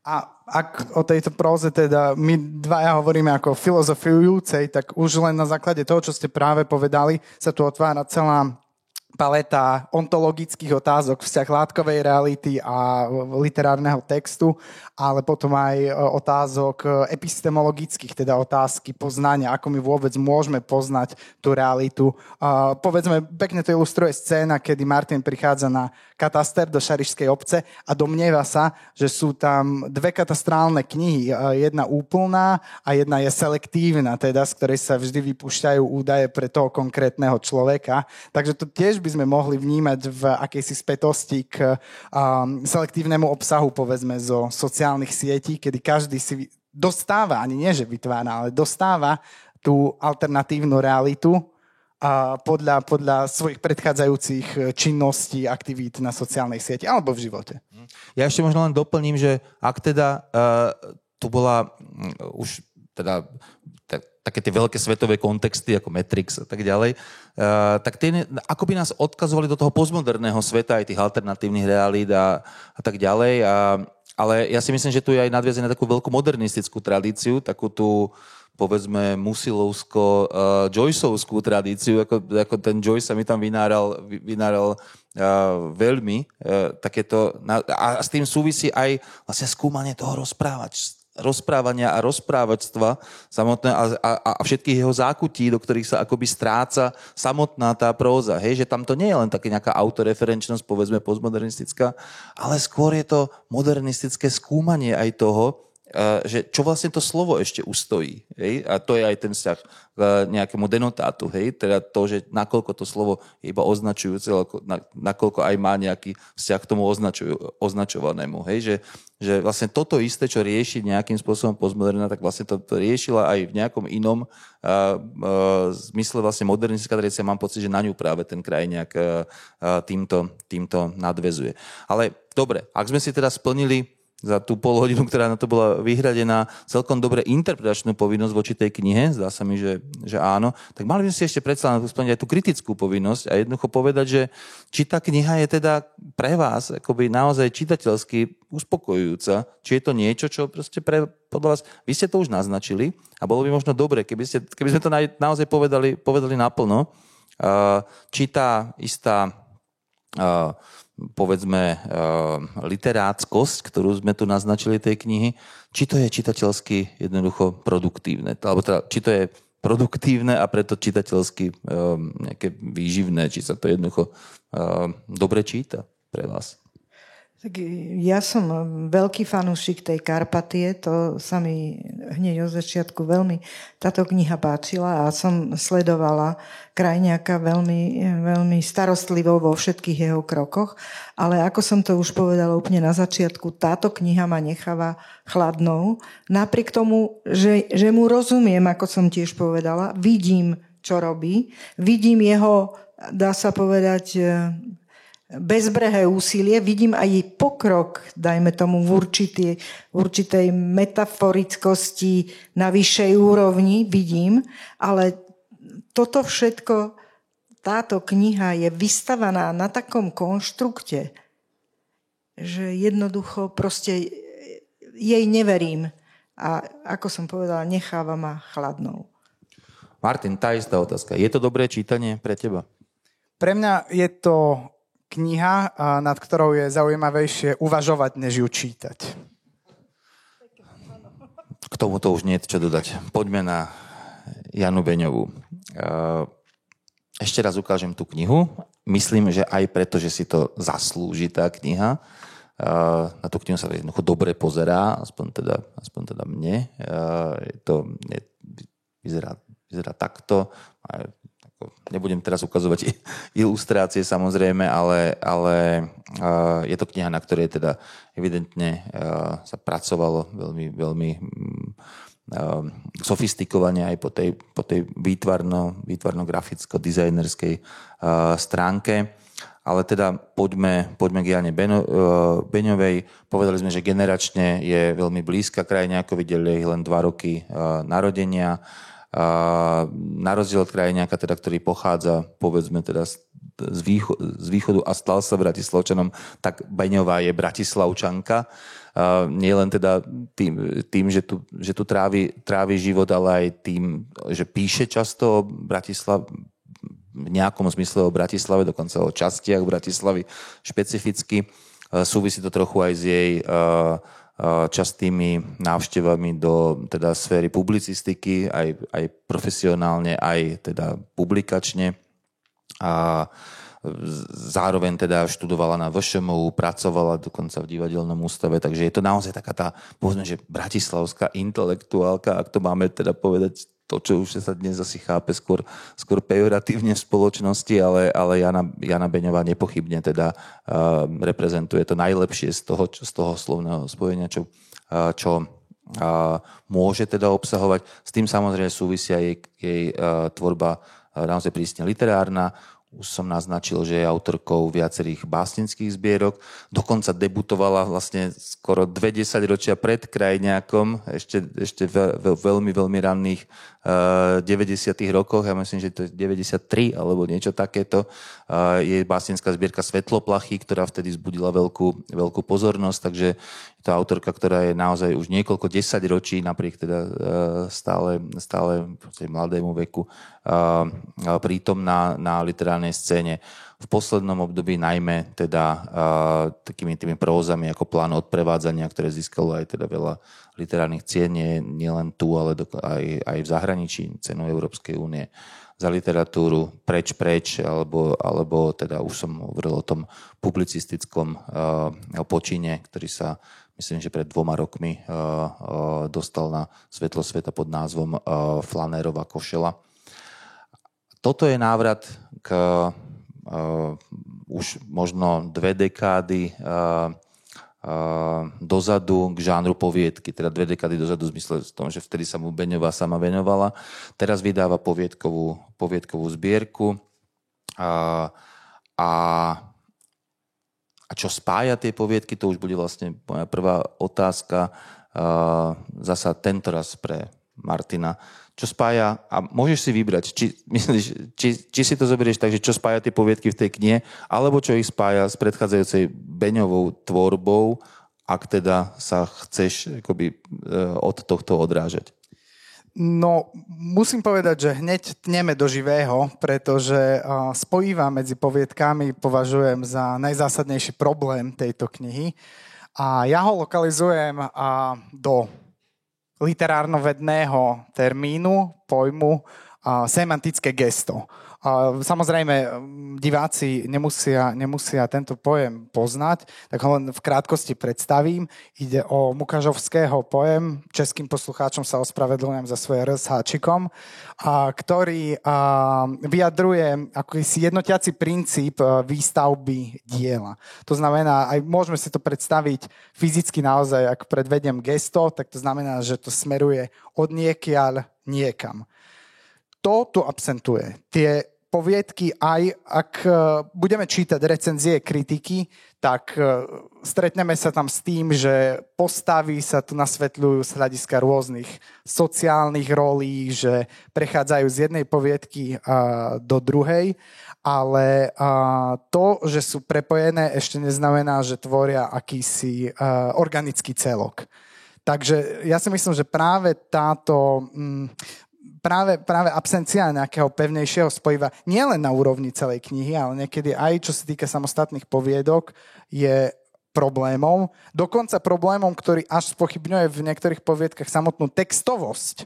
A ak o tejto próze teda my dvaja hovoríme ako filozofujúcej, tak už len na základe toho, čo ste práve povedali, sa tu otvára celá paleta ontologických otázok, vzťah látkovej reality a literárneho textu, ale potom aj e, otázok e, epistemologických, teda otázky poznania, ako my vôbec môžeme poznať tú realitu. Uh, povedzme, pekne to ilustruje scéna, kedy Martin prichádza na kataster do Šarišskej obce a domnieva sa, že sú tam dve katastrálne knihy. Jedna úplná a jedna je selektívna, teda z ktorej sa vždy vypúšťajú údaje pre toho konkrétneho človeka. Takže to tiež by sme mohli vnímať v akejsi spätosti k um, selektívnemu obsahu, povedzme, zo sociálnych sietí, kedy každý si dostáva, ani nie, že vytvára, ale dostáva tú alternatívnu realitu a podľa, podľa svojich predchádzajúcich e, činností, aktivít na sociálnej sieti alebo v živote. Ja ešte možno len doplním, že ak teda uh, tu bola uh, už teda také tie veľké svetové kontexty ako Matrix a tak ďalej, uh, tak tie ako by nás odkazovali do toho postmoderného sveta aj tých alternatívnych realít a, a tak ďalej. A, ale ja si myslím, že tu je aj nadviazené na takú veľkú modernistickú tradíciu, takú tú povedzme musilovsko uh, Joyceovskú tradíciu, ako, ako ten Joyce sa mi tam vynáral, vynáral uh, veľmi uh, takéto, na, a s tým súvisí aj vlastne skúmanie toho rozprávať, rozprávania a rozprávačstva samotné a, a, a všetkých jeho zákutí, do ktorých sa akoby stráca samotná tá próza. Hej, že tam to nie je len také nejaká autoreferenčnosť, povedzme postmodernistická, ale skôr je to modernistické skúmanie aj toho, že čo vlastne to slovo ešte ustojí. Hej? A to je aj ten vzťah k nejakému denotátu. Hej? Teda to, že nakoľko to slovo je iba označujúce, nakoľko aj má nejaký vzťah k tomu označujú, označovanému. Hej? Že, že vlastne toto isté, čo rieši nejakým spôsobom postmoderna, tak vlastne to riešila aj v nejakom inom uh, uh, zmysle vlastne modernistická tradícia. Mám pocit, že na ňu práve ten kraj nejak uh, týmto, týmto nadvezuje. Ale dobre, ak sme si teda splnili za tú pol hodinu, ktorá na to bola vyhradená, celkom dobre interpretačnú povinnosť voči tej knihe, zdá sa mi, že, že áno, tak mali by sme si ešte predsa splniť aj tú kritickú povinnosť a jednoducho povedať, že či tá kniha je teda pre vás akoby naozaj čitateľsky uspokojujúca, či je to niečo, čo proste pre, podľa vás, vy ste to už naznačili a bolo by možno dobre, keby, ste, keby sme to na, naozaj povedali, povedali naplno, uh, či tá istá uh, povedzme, eh, literáckosť, ktorú sme tu naznačili tej knihy, či to je čitateľsky jednoducho produktívne, alebo teda, či to je produktívne a preto čitateľsky um, nejaké výživné, či sa to jednoducho um, dobre číta pre vás. Tak ja som veľký fanúšik tej Karpatie, to sa mi hneď od začiatku veľmi táto kniha páčila a som sledovala krajňaka veľmi, veľmi starostlivo vo všetkých jeho krokoch, ale ako som to už povedala úplne na začiatku, táto kniha ma necháva chladnou, napriek tomu, že, že mu rozumiem, ako som tiež povedala, vidím, čo robí, vidím jeho, dá sa povedať, bezbrehé úsilie, vidím aj pokrok, dajme tomu, v, určitý, v určitej metaforickosti na vyššej úrovni, vidím, ale toto všetko, táto kniha je vystavaná na takom konštrukte, že jednoducho proste jej neverím. A ako som povedala, necháva ma chladnou. Martin, tá istá otázka. Je to dobré čítanie pre teba? Pre mňa je to kniha, nad ktorou je zaujímavejšie uvažovať, než ju čítať. K tomuto už nie je čo dodať. Poďme na Janu Beňovú. Ešte raz ukážem tú knihu. Myslím, že aj preto, že si to zaslúži tá kniha. Na tú knihu sa jednoducho dobre pozerá, aspoň teda, aspoň teda mne. Je to, je, vyzerá, vyzerá takto nebudem teraz ukazovať ilustrácie samozrejme, ale, ale uh, je to kniha, na ktorej teda evidentne uh, sa pracovalo veľmi, veľmi uh, sofistikovane aj po tej, po tej výtvarno, výtvarno-graficko-dizajnerskej uh, stránke. Ale teda poďme, poďme k Jane Beno, uh, Beňovej. Povedali sme, že generačne je veľmi blízka krajine, ako videli len dva roky uh, narodenia. Na rozdiel od krajiniaka, teda, ktorý pochádza, povedzme teda z, výcho, z východu a stal sa Bratislavčanom, tak Beňová je Bratislavčanka. Uh, nie len teda tým, tým že, tu, že tu trávi, trávi život, ale aj tým, že píše často o Bratislav, v nejakom zmysle o Bratislave, dokonca o častiach Bratislavy špecificky. Súvisí to trochu aj s jej uh, častými návštevami do teda sféry publicistiky, aj, aj profesionálne, aj teda publikačne. A zároveň teda študovala na VŠMU, pracovala dokonca v divadelnom ústave, takže je to naozaj taká tá, povedzme, že bratislavská intelektuálka, ak to máme teda povedať to, čo už sa dnes asi chápe skôr, skôr pejoratívne v spoločnosti, ale, ale Jana, Jana Beňová nepochybne teda uh, reprezentuje to najlepšie z toho, čo, z toho slovného spojenia, čo, uh, čo uh, môže teda obsahovať. S tým samozrejme súvisia jej, jej uh, tvorba uh, naozaj prísne literárna, už som naznačil, že je autorkou viacerých básnických zbierok. Dokonca debutovala vlastne skoro dve desaťročia pred krajňákom, ešte, ešte ve, ve, veľmi, veľmi ranných 90. rokoch, ja myslím, že to je 93 alebo niečo takéto, je básnická zbierka Svetloplachy, ktorá vtedy zbudila veľkú, veľkú pozornosť, takže je to autorka, ktorá je naozaj už niekoľko desať ročí, napriek teda stále, stále v mladému veku prítomná na literárnej scéne. v poslednom období najmä teda takými tými prózami ako plán odprevádzania, ktoré získalo aj teda veľa literárnych cien, nie, nie len tu, ale aj, aj v zahraničí, cenu Európskej únie za literatúru preč, preč, alebo, alebo teda už som hovoril o tom publicistickom uh, počine, ktorý sa myslím, že pred dvoma rokmi uh, uh, dostal na svetlo sveta pod názvom uh, Flanérova košela. Toto je návrat k uh, už možno dve dekády uh, dozadu k žánru poviedky, teda dve dekády dozadu v zmysle v tom, že vtedy sa mu Beňová sama venovala. Teraz vydáva poviedkovú, poviedkovú zbierku uh, a a čo spája tie poviedky, to už bude vlastne moja prvá otázka. Uh, zasa tento raz pre Martina čo spája, a môžeš si vybrať, či, myslíš, či, či si to zoberieš tak, že čo spája tie poviedky v tej knihe, alebo čo ich spája s predchádzajúcej Beňovou tvorbou, ak teda sa chceš akoby, e, od tohto odrážať. No, musím povedať, že hneď tneme do živého, pretože spojiva medzi poviedkami považujem za najzásadnejší problém tejto knihy. A ja ho lokalizujem do literárno-vedného termínu, pojmu semantické gesto. Samozrejme, diváci nemusia, nemusia tento pojem poznať, tak ho len v krátkosti predstavím. Ide o Mukažovského pojem, českým poslucháčom sa ospravedlňujem za svoje R háčikom, ktorý vyjadruje akýsi jednotiaci princíp výstavby diela. To znamená, aj môžeme si to predstaviť fyzicky naozaj, ak predvediem gesto, tak to znamená, že to smeruje od niekiaľ niekam to tu absentuje. Tie poviedky, aj ak e, budeme čítať recenzie, kritiky, tak e, stretneme sa tam s tým, že postavy sa tu nasvetľujú z hľadiska rôznych sociálnych rolí, že prechádzajú z jednej poviedky do druhej, ale to, že sú prepojené, ešte neznamená, že tvoria akýsi organický celok. Takže ja si myslím, že práve táto mm, práve, práve absencia nejakého pevnejšieho spojiva nielen na úrovni celej knihy, ale niekedy aj čo sa týka samostatných poviedok je problémom. Dokonca problémom, ktorý až spochybňuje v niektorých poviedkach samotnú textovosť.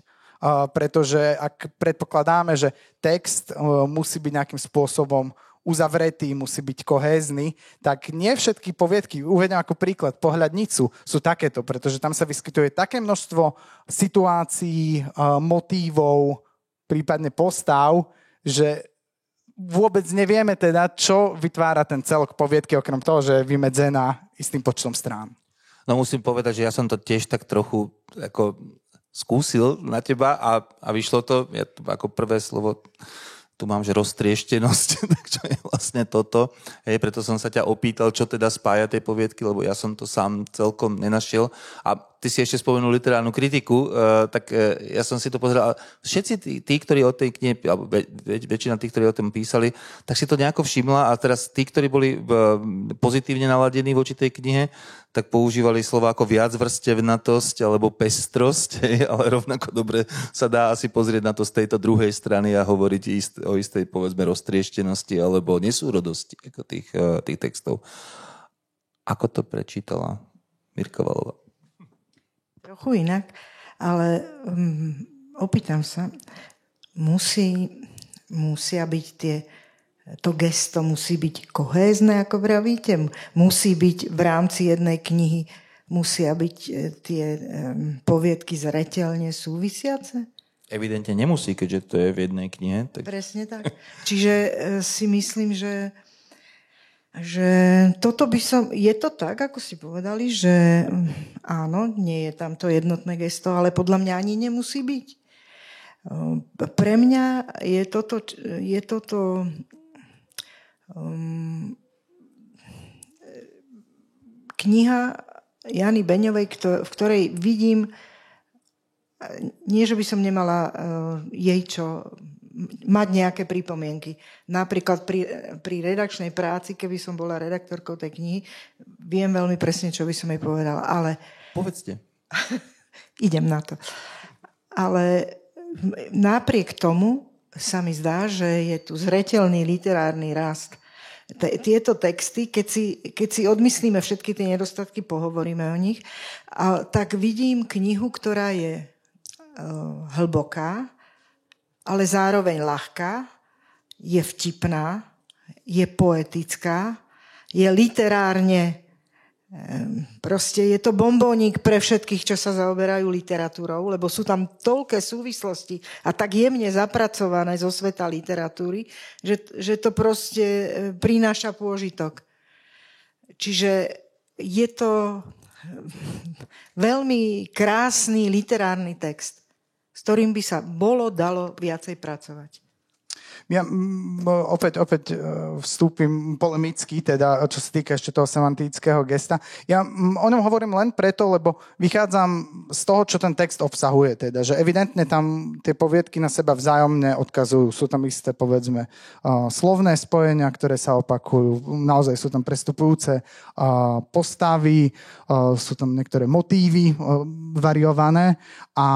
Pretože ak predpokladáme, že text uh, musí byť nejakým spôsobom uzavretý, musí byť kohézny, tak nie všetky poviedky, uvedem ako príklad, pohľadnicu, sú takéto, pretože tam sa vyskytuje také množstvo situácií, motívov, prípadne postav, že vôbec nevieme teda, čo vytvára ten celok poviedky, okrem toho, že je vymedzená istým počtom strán. No musím povedať, že ja som to tiež tak trochu ako skúsil na teba a, a vyšlo to, ja, ako prvé slovo tu mám, že roztrieštenosť, tak čo je vlastne toto. Hej, preto som sa ťa opýtal, čo teda spája tej poviedky, lebo ja som to sám celkom nenašiel. A ty si ešte spomenul literárnu kritiku, uh, tak uh, ja som si to pozeral. Všetci tí, tí ktorí o tej knihe, alebo väč, väčšina tých, ktorí o tom písali, tak si to nejako všimla a teraz tí, ktorí boli uh, pozitívne naladení voči tej knihe, tak používali slova ako viacvrstevnatosť alebo pestrosť, ale rovnako dobre sa dá asi pozrieť na to z tejto druhej strany a hovoriť o istej, povedzme, roztrieštenosti alebo nesúrodosti ako tých, uh, tých textov. Ako to prečítala Mirka Valová? trochu inak, ale um, opýtam sa, musí, musia byť tie, to gesto musí byť kohézne, ako vravíte, musí byť v rámci jednej knihy, musia byť e, tie poviedky zretelne súvisiace? Evidentne nemusí, keďže to je v jednej knihe. Tak... Presne tak. Čiže e, si myslím, že že toto by som, je to tak, ako si povedali, že mm, áno, nie je tam to jednotné gesto, ale podľa mňa ani nemusí byť. Pre mňa je toto, je toto um, kniha Jany Beňovej, v ktorej vidím, nie, že by som nemala uh, jej čo mať nejaké pripomienky. Napríklad pri, pri redakčnej práci, keby som bola redaktorkou tej knihy, viem veľmi presne, čo by som jej povedala, ale... Povedzte. idem na to. Ale napriek tomu sa mi zdá, že je tu zretelný literárny rast. Tieto texty, keď si, keď si odmyslíme všetky tie nedostatky, pohovoríme o nich, a, tak vidím knihu, ktorá je uh, hlboká, ale zároveň ľahká, je vtipná, je poetická, je literárne Proste je to bombónik pre všetkých, čo sa zaoberajú literatúrou, lebo sú tam toľké súvislosti a tak jemne zapracované zo sveta literatúry, že, že to proste e, prináša pôžitok. Čiže je to veľmi krásny literárny text, s ktorým by sa bolo dalo viacej pracovať. Ja opäť, opäť e, vstúpim polemicky, teda čo sa týka ešte toho semantického gesta. Ja o ňom hovorím len preto, lebo vychádzam z toho, čo ten text obsahuje. Teda, že evidentne tam tie poviedky na seba vzájomne odkazujú. Sú tam isté, povedzme, slovné spojenia, ktoré sa opakujú. Naozaj sú tam prestupujúce postavy, sú tam niektoré motívy variované a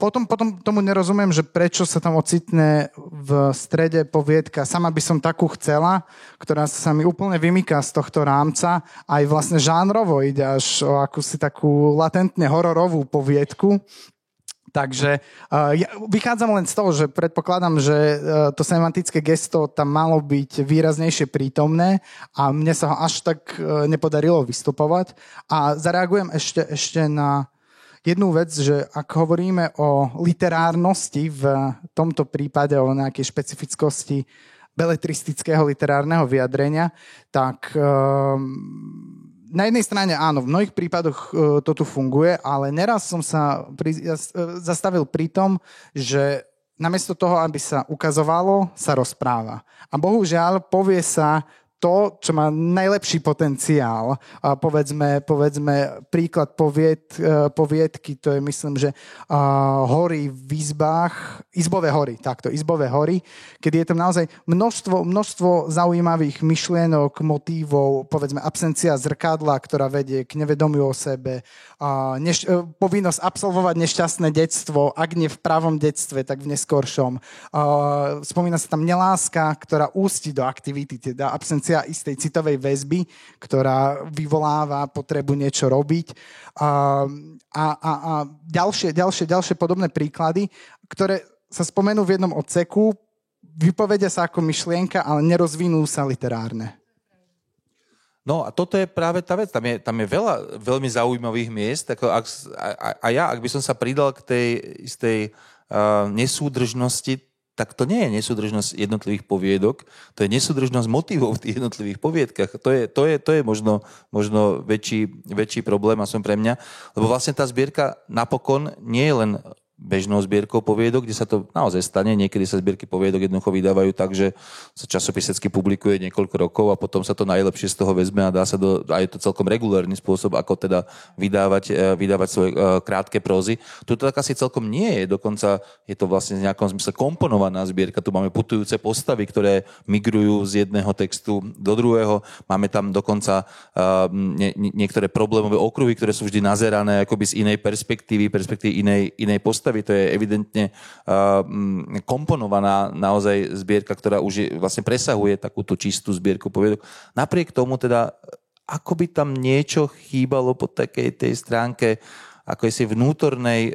potom, potom tomu nerozumiem, že prečo sa tam ocitne v strede poviedka Sama by som takú chcela, ktorá sa mi úplne vymýka z tohto rámca. Aj vlastne žánrovo ide až o akúsi takú latentne hororovú poviedku. Takže uh, ja vychádzam len z toho, že predpokladám, že uh, to semantické gesto tam malo byť výraznejšie prítomné a mne sa ho až tak uh, nepodarilo vystupovať. A zareagujem ešte, ešte na jednu vec, že ak hovoríme o literárnosti v tomto prípade, o nejakej špecifickosti beletristického literárneho vyjadrenia, tak um, na jednej strane áno, v mnohých prípadoch uh, to tu funguje, ale neraz som sa pri, uh, zastavil pri tom, že namiesto toho, aby sa ukazovalo, sa rozpráva. A bohužiaľ povie sa to, čo má najlepší potenciál. A povedzme, povedzme príklad povied, e, poviedky, to je myslím, že uh, hory v izbách, izbové hory, takto, izbové hory, kedy je tam naozaj množstvo, množstvo zaujímavých myšlienok, motívov, povedzme absencia zrkadla, ktorá vedie k nevedomiu o sebe, neš- uh, povinnosť absolvovať nešťastné detstvo, ak nie v pravom detstve, tak v neskoršom. Spomína sa tam neláska, ktorá ústi do aktivity, teda absencia istej citovej väzby, ktorá vyvoláva potrebu niečo robiť. A, a, a ďalšie, ďalšie, ďalšie podobné príklady, ktoré sa spomenú v jednom odseku, vypovedia sa ako myšlienka, ale nerozvinú sa literárne. No a toto je práve tá vec. Tam je, tam je veľa veľmi zaujímavých miest. Ako ak, a, a ja, ak by som sa pridal k tej istej uh, nesúdržnosti, tak to nie je nesúdržnosť jednotlivých poviedok, to je nesúdržnosť motivov v tých jednotlivých poviedkach. To je, to je, to je možno, možno väčší, väčší problém a som pre mňa, lebo vlastne tá zbierka napokon nie je len bežnou zbierkou poviedok, kde sa to naozaj stane. Niekedy sa zbierky poviedok jednoducho vydávajú tak, že sa časopisecky publikuje niekoľko rokov a potom sa to najlepšie z toho vezme a dá sa do, a je to celkom regulárny spôsob, ako teda vydávať, e, vydávať svoje e, krátke prózy. Tu to tak asi celkom nie je, dokonca je to vlastne v nejakom zmysle komponovaná zbierka. Tu máme putujúce postavy, ktoré migrujú z jedného textu do druhého. Máme tam dokonca uh, nie, niektoré problémové okruhy, ktoré sú vždy nazerané akoby z inej perspektívy, perspektívy inej, inej postavy postavy, to je evidentne uh, komponovaná naozaj zbierka, ktorá už je, vlastne presahuje takúto čistú zbierku poviedok. Napriek tomu teda, ako by tam niečo chýbalo po takej tej stránke ako si vnútornej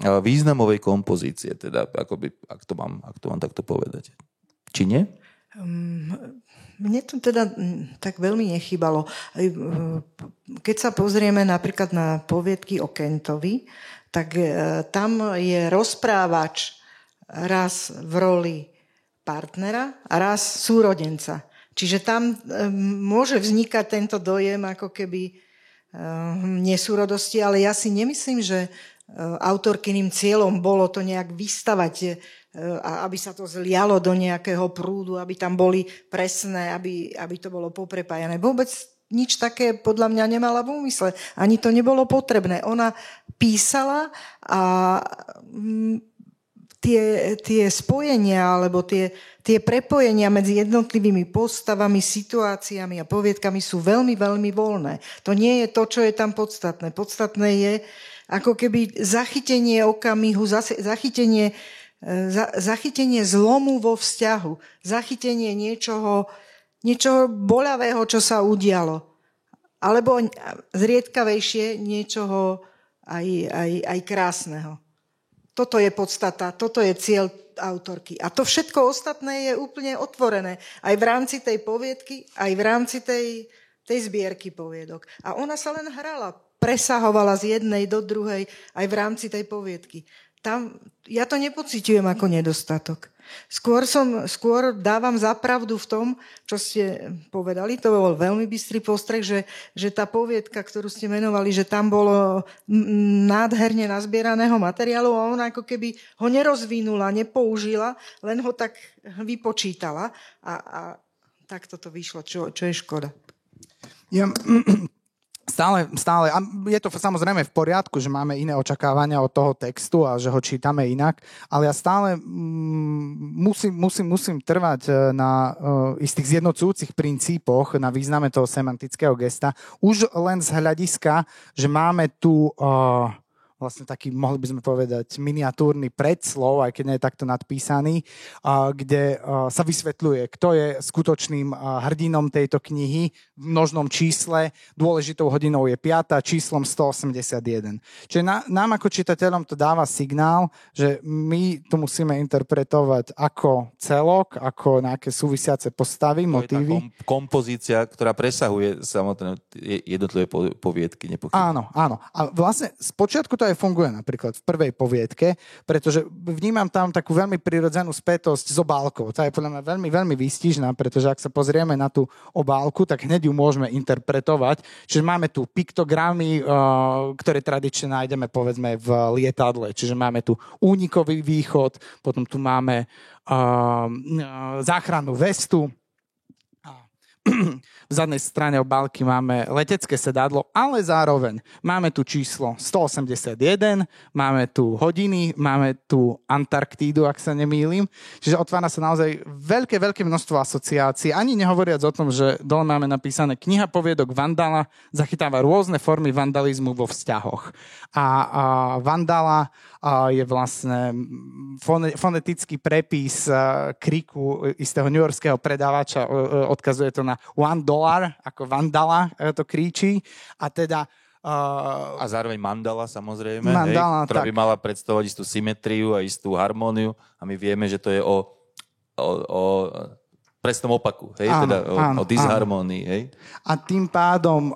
významovej kompozície, teda akoby, ak, to mám, ak to mám takto povedať. Či nie? Um, mne to teda tak veľmi nechybalo. Keď sa pozrieme napríklad na poviedky o Kentovi, tak e, tam je rozprávač raz v roli partnera a raz súrodenca. Čiže tam e, môže vznikať tento dojem ako keby e, nesúrodosti, ale ja si nemyslím, že autorkyným cieľom bolo to nejak vystavať, aby sa to zlialo do nejakého prúdu, aby tam boli presné, aby, aby to bolo poprepájané. Vôbec nič také podľa mňa nemala v úmysle. Ani to nebolo potrebné. Ona písala a mm, tie, tie spojenia alebo tie, tie prepojenia medzi jednotlivými postavami, situáciami a poviedkami sú veľmi, veľmi voľné. To nie je to, čo je tam podstatné. Podstatné je ako keby zachytenie okamihu, zachytenie za, zachytenie zlomu vo vzťahu, zachytenie niečoho, niečoho boľavého, čo sa udialo. Alebo zriedkavejšie niečoho aj, aj, aj krásneho. Toto je podstata, toto je cieľ autorky. A to všetko ostatné je úplne otvorené. Aj v rámci tej poviedky, aj v rámci tej, tej zbierky poviedok. A ona sa len hrala, presahovala z jednej do druhej, aj v rámci tej poviedky. Tam, ja to nepociťujem ako nedostatok. Skôr, som, skôr dávam zapravdu v tom, čo ste povedali, to bol veľmi bystrý postreh, že, že tá poviedka, ktorú ste menovali, že tam bolo nádherne nazbieraného materiálu a ona ako keby ho nerozvinula, nepoužila, len ho tak vypočítala a, a tak toto vyšlo, čo, čo je škoda. Ja, Stále, stále, a je to samozrejme v poriadku, že máme iné očakávania od toho textu a že ho čítame inak, ale ja stále mm, musím, musím, musím trvať e, na uh, istých zjednocujúcich princípoch, na význame toho semantického gesta, už len z hľadiska, že máme tu uh, vlastne taký, mohli by sme povedať, miniatúrny predslov, aj keď nie je takto nadpísaný, kde sa vysvetľuje, kto je skutočným hrdinom tejto knihy v množnom čísle. Dôležitou hodinou je 5. číslom 181. Čiže nám ako čitateľom to dáva signál, že my to musíme interpretovať ako celok, ako nejaké súvisiace postavy, to motívy. Tá kompozícia, ktorá presahuje samotné jednotlivé poviedky. Nepochybne. Áno, áno. A vlastne spočiatku to je aj funguje napríklad v prvej poviedke, pretože vnímam tam takú veľmi prirodzenú spätosť s obálkou. Tá je podľa mňa veľmi, veľmi výstižná, pretože ak sa pozrieme na tú obálku, tak hneď ju môžeme interpretovať. Čiže máme tu piktogramy, eh, ktoré tradične nájdeme povedzme v lietadle. Čiže máme tu únikový východ, potom tu máme eh, záchrannú vestu, v zadnej strane obálky máme letecké sedadlo, ale zároveň máme tu číslo 181, máme tu hodiny, máme tu Antarktídu, ak sa nemýlim. Čiže otvára sa naozaj veľké, veľké množstvo asociácií. Ani nehovoriac o tom, že dole máme napísané kniha poviedok Vandala, zachytáva rôzne formy vandalizmu vo vzťahoch. A, a Vandala a je vlastne fonetický prepis kriku istého newyorského predávača, odkazuje to na one dollar, ako vandala e, to kríči. A teda Uh, a zároveň mandala samozrejme, mandala, hej, ktorá tak. by mala predstavovať istú symetriu a istú harmóniu a my vieme, že to je o, o, o presnom opaku, hej? Áno, teda o, áno, o disharmonii. Hej? A tým pádom,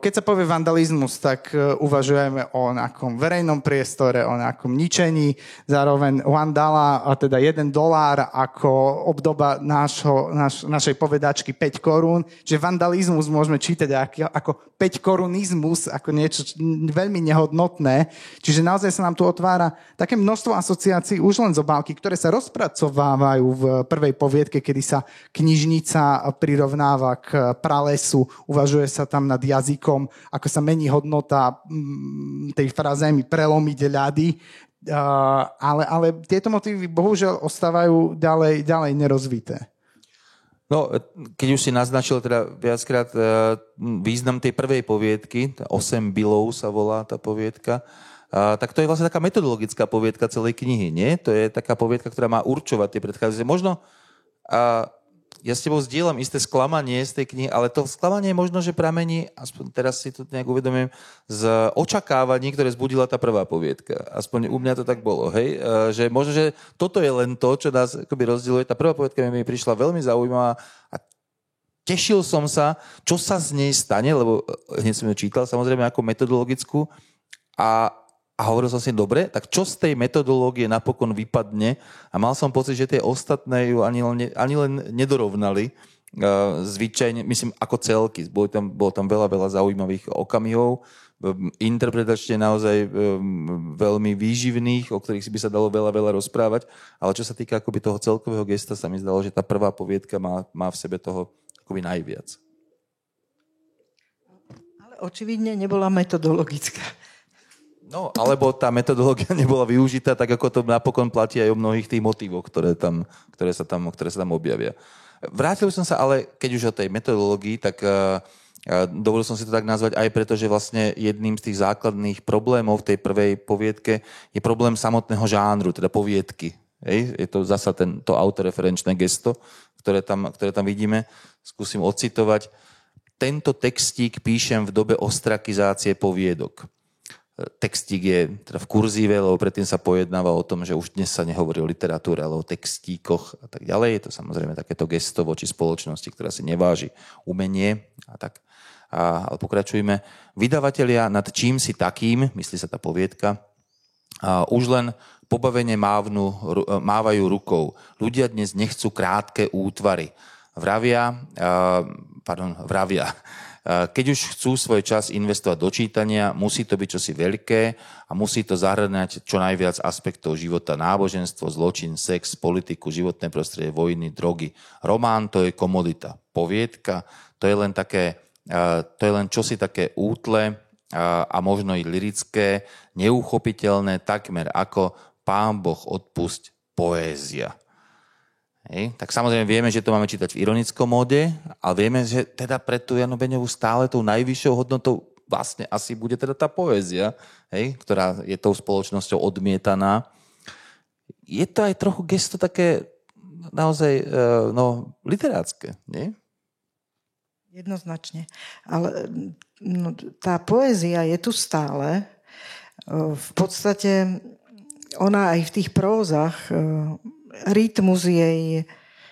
keď sa povie vandalizmus, tak e, uvažujeme o nejakom verejnom priestore, o nejakom ničení, zároveň vandala, a teda jeden dolár ako obdoba nášho, naš, našej povedačky 5 korún, že vandalizmus môžeme čítať ako 5 korunizmus, ako niečo veľmi nehodnotné. Čiže naozaj sa nám tu otvára také množstvo asociácií už len z obálky, ktoré sa rozpracovávajú v prvej poviedke, kedy sa knižnica prirovnáva k pralesu, uvažuje sa tam nad jazykom, ako sa mení hodnota mm, tej frazémy prelomiť ľady, ale, ale tieto motívy bohužiaľ ostávajú ďalej, ďalej nerozvité. No, keď už si naznačil teda viackrát e, význam tej prvej poviedky, 8 bilov sa volá tá poviedka, tak to je vlastne taká metodologická poviedka celej knihy, nie? To je taká poviedka, ktorá má určovať tie predchádzajúce. Možno ja s tebou zdieľam isté sklamanie z tej knihy, ale to sklamanie možno, že pramení, aspoň teraz si to nejak uvedomím, z očakávaní, ktoré zbudila tá prvá poviedka. Aspoň u mňa to tak bolo, hej? E, že možno, že toto je len to, čo nás akoby rozdieluje. Tá prvá poviedka mi prišla veľmi zaujímavá a tešil som sa, čo sa z nej stane, lebo hneď som ju čítal samozrejme ako metodologickú a a hovoril som si, dobre, tak čo z tej metodológie napokon vypadne? A mal som pocit, že tie ostatné ju ani len, ani len nedorovnali. Uh, zvyčajne, myslím, ako celky. Bolo tam, bolo tam veľa, veľa zaujímavých okamihov, interpretačne naozaj um, veľmi výživných, o ktorých si by sa dalo veľa, veľa rozprávať. Ale čo sa týka akoby toho celkového gesta, sa mi zdalo, že tá prvá poviedka má, má v sebe toho akoby najviac. Ale očividne nebola metodologická. No, alebo tá metodológia nebola využitá tak, ako to napokon platí aj o mnohých tých motívoch, ktoré, tam, ktoré, sa tam, ktoré sa tam objavia. Vrátil som sa ale, keď už o tej metodológii, tak uh, dovolil som si to tak nazvať aj preto, že vlastne jedným z tých základných problémov v tej prvej poviedke je problém samotného žánru, teda poviedky. Hej? Je to zasa ten, to autoreferenčné gesto, ktoré tam, ktoré tam vidíme. Skúsim ocitovať. Tento textík píšem v dobe ostrakizácie poviedok. Textík je teda v kurzíve, lebo predtým sa pojednáva o tom, že už dnes sa nehovorí o literatúre, ale o textíkoch a tak ďalej. Je to samozrejme takéto gesto voči spoločnosti, ktorá si neváži umenie a tak. A, ale pokračujme. Vydavatelia nad čím si takým, myslí sa tá poviedka, a už len pobavene mávnu, mávajú rukou. Ľudia dnes nechcú krátke útvary. Vravia, pardon, vravia, keď už chcú svoj čas investovať do čítania, musí to byť čosi veľké a musí to zahrňať čo najviac aspektov života. Náboženstvo, zločin, sex, politiku, životné prostredie, vojny, drogy. Román to je komodita. Poviedka to je len také, to je len čosi také útle a možno i lirické, neuchopiteľné takmer ako pán Boh odpusť poézia. Hej. Tak samozrejme vieme, že to máme čítať v ironickom móde, ale vieme, že teda pre tú Janu Beňovú stále tou najvyššou hodnotou vlastne asi bude teda tá poézia, hej, ktorá je tou spoločnosťou odmietaná. Je to aj trochu gesto také naozaj e, no, literátske, nie? Jednoznačne. Ale no, tá poézia je tu stále. E, v podstate ona aj v tých prózach, e, rytmus jej,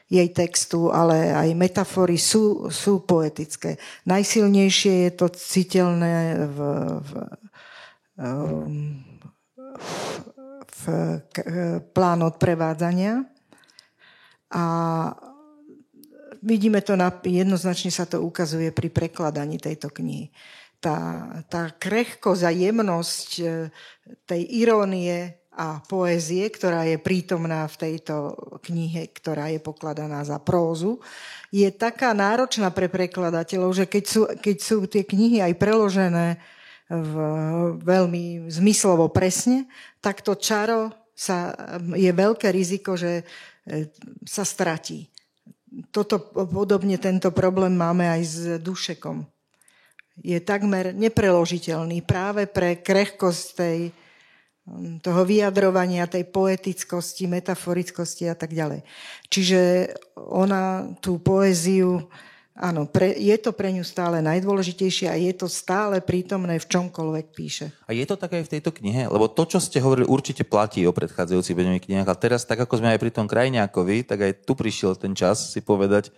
jej textu, ale aj metafory sú, sú poetické. Najsilnejšie je to citeľné v, v, v, v plán odprevádzania a vidíme to, na, jednoznačne sa to ukazuje pri prekladaní tejto knihy. Tá, tá krehkosť a jemnosť e, tej irónie a poézie, ktorá je prítomná v tejto knihe, ktorá je pokladaná za prózu, je taká náročná pre prekladateľov, že keď sú, keď sú tie knihy aj preložené v, veľmi zmyslovo presne, tak to čaro sa, je veľké riziko, že e, sa stratí. Toto podobne tento problém máme aj s dušekom. Je takmer nepreložiteľný práve pre krehkosť tej, toho vyjadrovania, tej poetickosti, metaforickosti a tak ďalej. Čiže ona tú poéziu, áno, pre, je to pre ňu stále najdôležitejšie a je to stále prítomné v čomkoľvek píše. A je to tak aj v tejto knihe? Lebo to, čo ste hovorili, určite platí o predchádzajúcich Beňových knihách. A teraz, tak ako sme aj pri tom Krajňákovi, tak aj tu prišiel ten čas si povedať,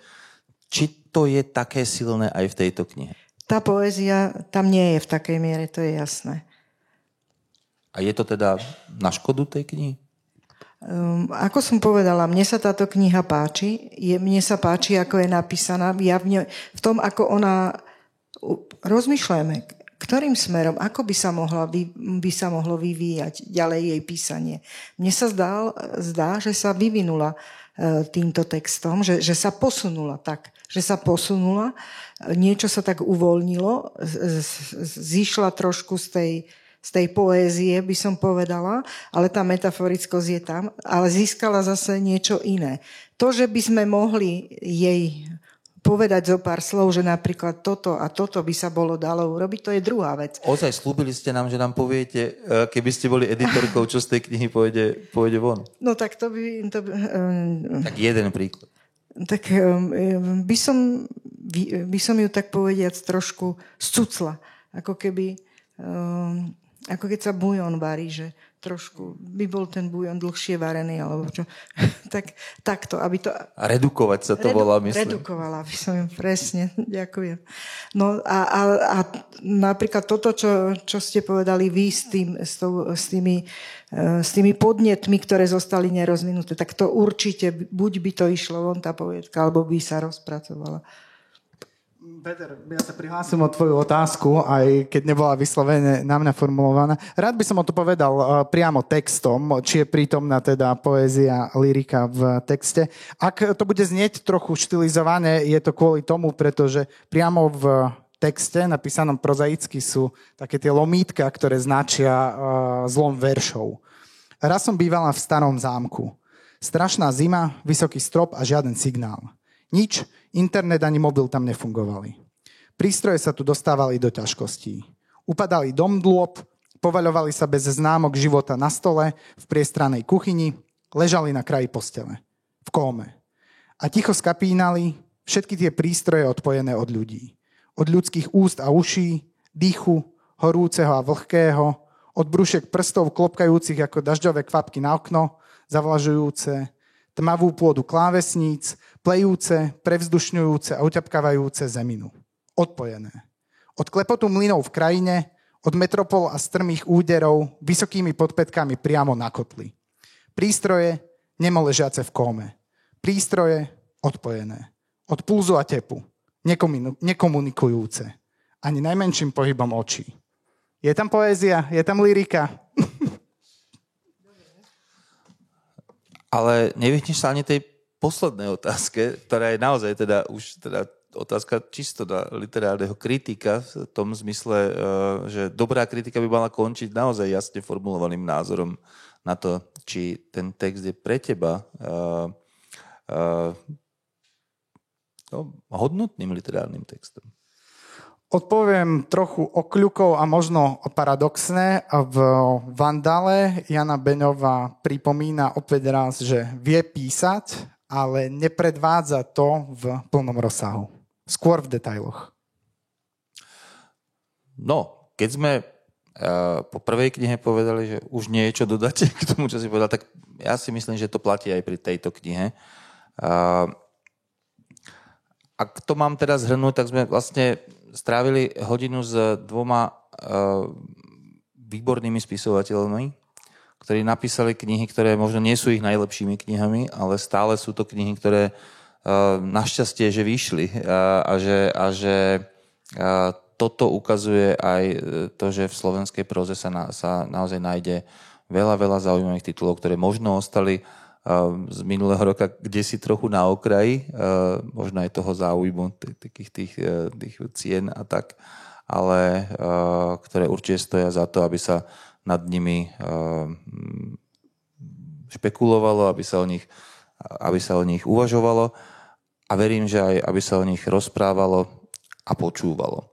či to je také silné aj v tejto knihe. Tá poézia tam nie je v takej miere, to je jasné. A je to teda na škodu tej knihy? Um, ako som povedala, mne sa táto kniha páči. Je, mne sa páči, ako je napísaná. Ja v, ne, v tom, ako ona... Rozmýšľajme, ktorým smerom, ako by sa, mohla, by, by sa mohlo vyvíjať ďalej jej písanie. Mne sa zdá, zdá že sa vyvinula uh, týmto textom, že, že sa posunula tak, že sa posunula, niečo sa tak uvoľnilo, zišla trošku z tej z tej poézie, by som povedala, ale tá metaforickosť je tam, ale získala zase niečo iné. To, že by sme mohli jej povedať zo pár slov, že napríklad toto a toto by sa bolo dalo urobiť, to je druhá vec. Ozaj slúbili ste nám, že nám poviete, e, keby ste boli editorkou, čo z tej knihy pôjde, pôjde von. No tak to by... To by um, tak jeden príklad. Tak um, by, som, by, by som ju tak povediac trošku scucla. Ako keby um, ako keď sa bujon varí, že trošku by bol ten bujon dlhšie varený, alebo čo. tak, takto, aby to... A redukovať sa to redu, volá, myslím. Redukovala by som ju, presne, ďakujem. No a, a, a napríklad toto, čo, čo ste povedali vy s, tým, s, tou, s, tými, e, s tými podnetmi, ktoré zostali nerozvinuté, tak to určite, buď by to išlo von tá povedka, alebo by sa rozpracovala. Peter, ja sa prihlásim o tvoju otázku, aj keď nebola vyslovene na mňa formulovaná. Rád by som o to povedal uh, priamo textom, či je prítomná teda poézia, lyrika v texte. Ak to bude znieť trochu štilizované, je to kvôli tomu, pretože priamo v texte napísanom prozaicky sú také tie lomítka, ktoré značia uh, zlom veršov. Raz som bývala v starom zámku. Strašná zima, vysoký strop a žiaden signál. Nič, internet ani mobil tam nefungovali. Prístroje sa tu dostávali do ťažkostí. Upadali dom dlôb, povaľovali sa bez známok života na stole, v priestranej kuchyni, Ležali na kraji postele, v kóme. A ticho skapínali všetky tie prístroje odpojené od ľudí. Od ľudských úst a uší, dýchu, horúceho a vlhkého, od brúšek prstov klopkajúcich ako dažďové kvapky na okno, zavlažujúce, tmavú pôdu klávesníc, plejúce, prevzdušňujúce a uťapkávajúce zeminu. Odpojené. Od klepotu mlynov v krajine, od metropol a strmých úderov vysokými podpetkami priamo na kotli. Prístroje nemoležiace v kóme. Prístroje odpojené. Od pulzu a tepu. Nekomunikujúce. Ani najmenším pohybom očí. Je tam poézia, je tam lyrika. Ale nevyhneš sa ani tej poslednej otázke, ktorá je naozaj teda už teda otázka čisto na literárneho kritika v tom zmysle, eh, že dobrá kritika by mala končiť naozaj jasne formulovaným názorom na to, či ten text je pre teba uh, uh, no, hodnotným literárnym textom. Odpoviem trochu okľukov a možno paradoxné. V Vandale Jana Beňová pripomína opäť raz, že vie písať, ale nepredvádza to v plnom rozsahu. Skôr v detailoch. No, keď sme uh, po prvej knihe povedali, že už nie je čo dodať k tomu, čo si povedal, tak ja si myslím, že to platí aj pri tejto knihe. Uh, ak to mám teraz zhrnúť, tak sme vlastne strávili hodinu s dvoma uh, výbornými spisovateľmi, ktorí napísali knihy, ktoré možno nie sú ich najlepšími knihami, ale stále sú to knihy, ktoré uh, našťastie, že vyšli uh, a že, a že uh, toto ukazuje aj to, že v slovenskej proze sa, na, sa naozaj nájde veľa, veľa zaujímavých titulov, ktoré možno ostali z minulého roka kde si trochu na okraji, možno aj toho záujmu, takých tých, e, tých cien a tak, ale ktoré určite stoja za to, aby sa nad nimi špekulovalo, aby sa o nich, aby sa o nich uvažovalo a verím, že aj aby sa o nich rozprávalo a počúvalo.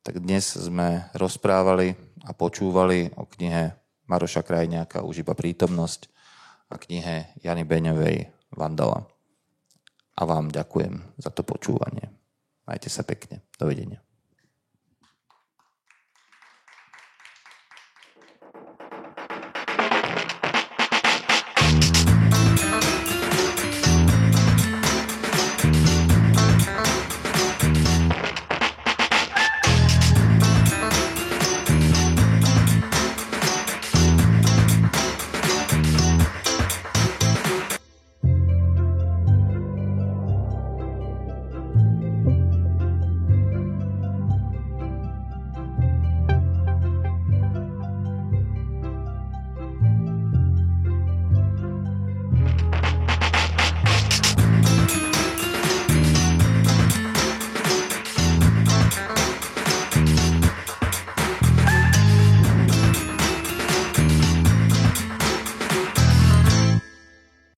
Tak dnes sme rozprávali a počúvali o knihe Maroša Krajňáka Už iba prítomnosť a knihe Jany Beňovej Vandala. A vám ďakujem za to počúvanie. Majte sa pekne. Dovidenia.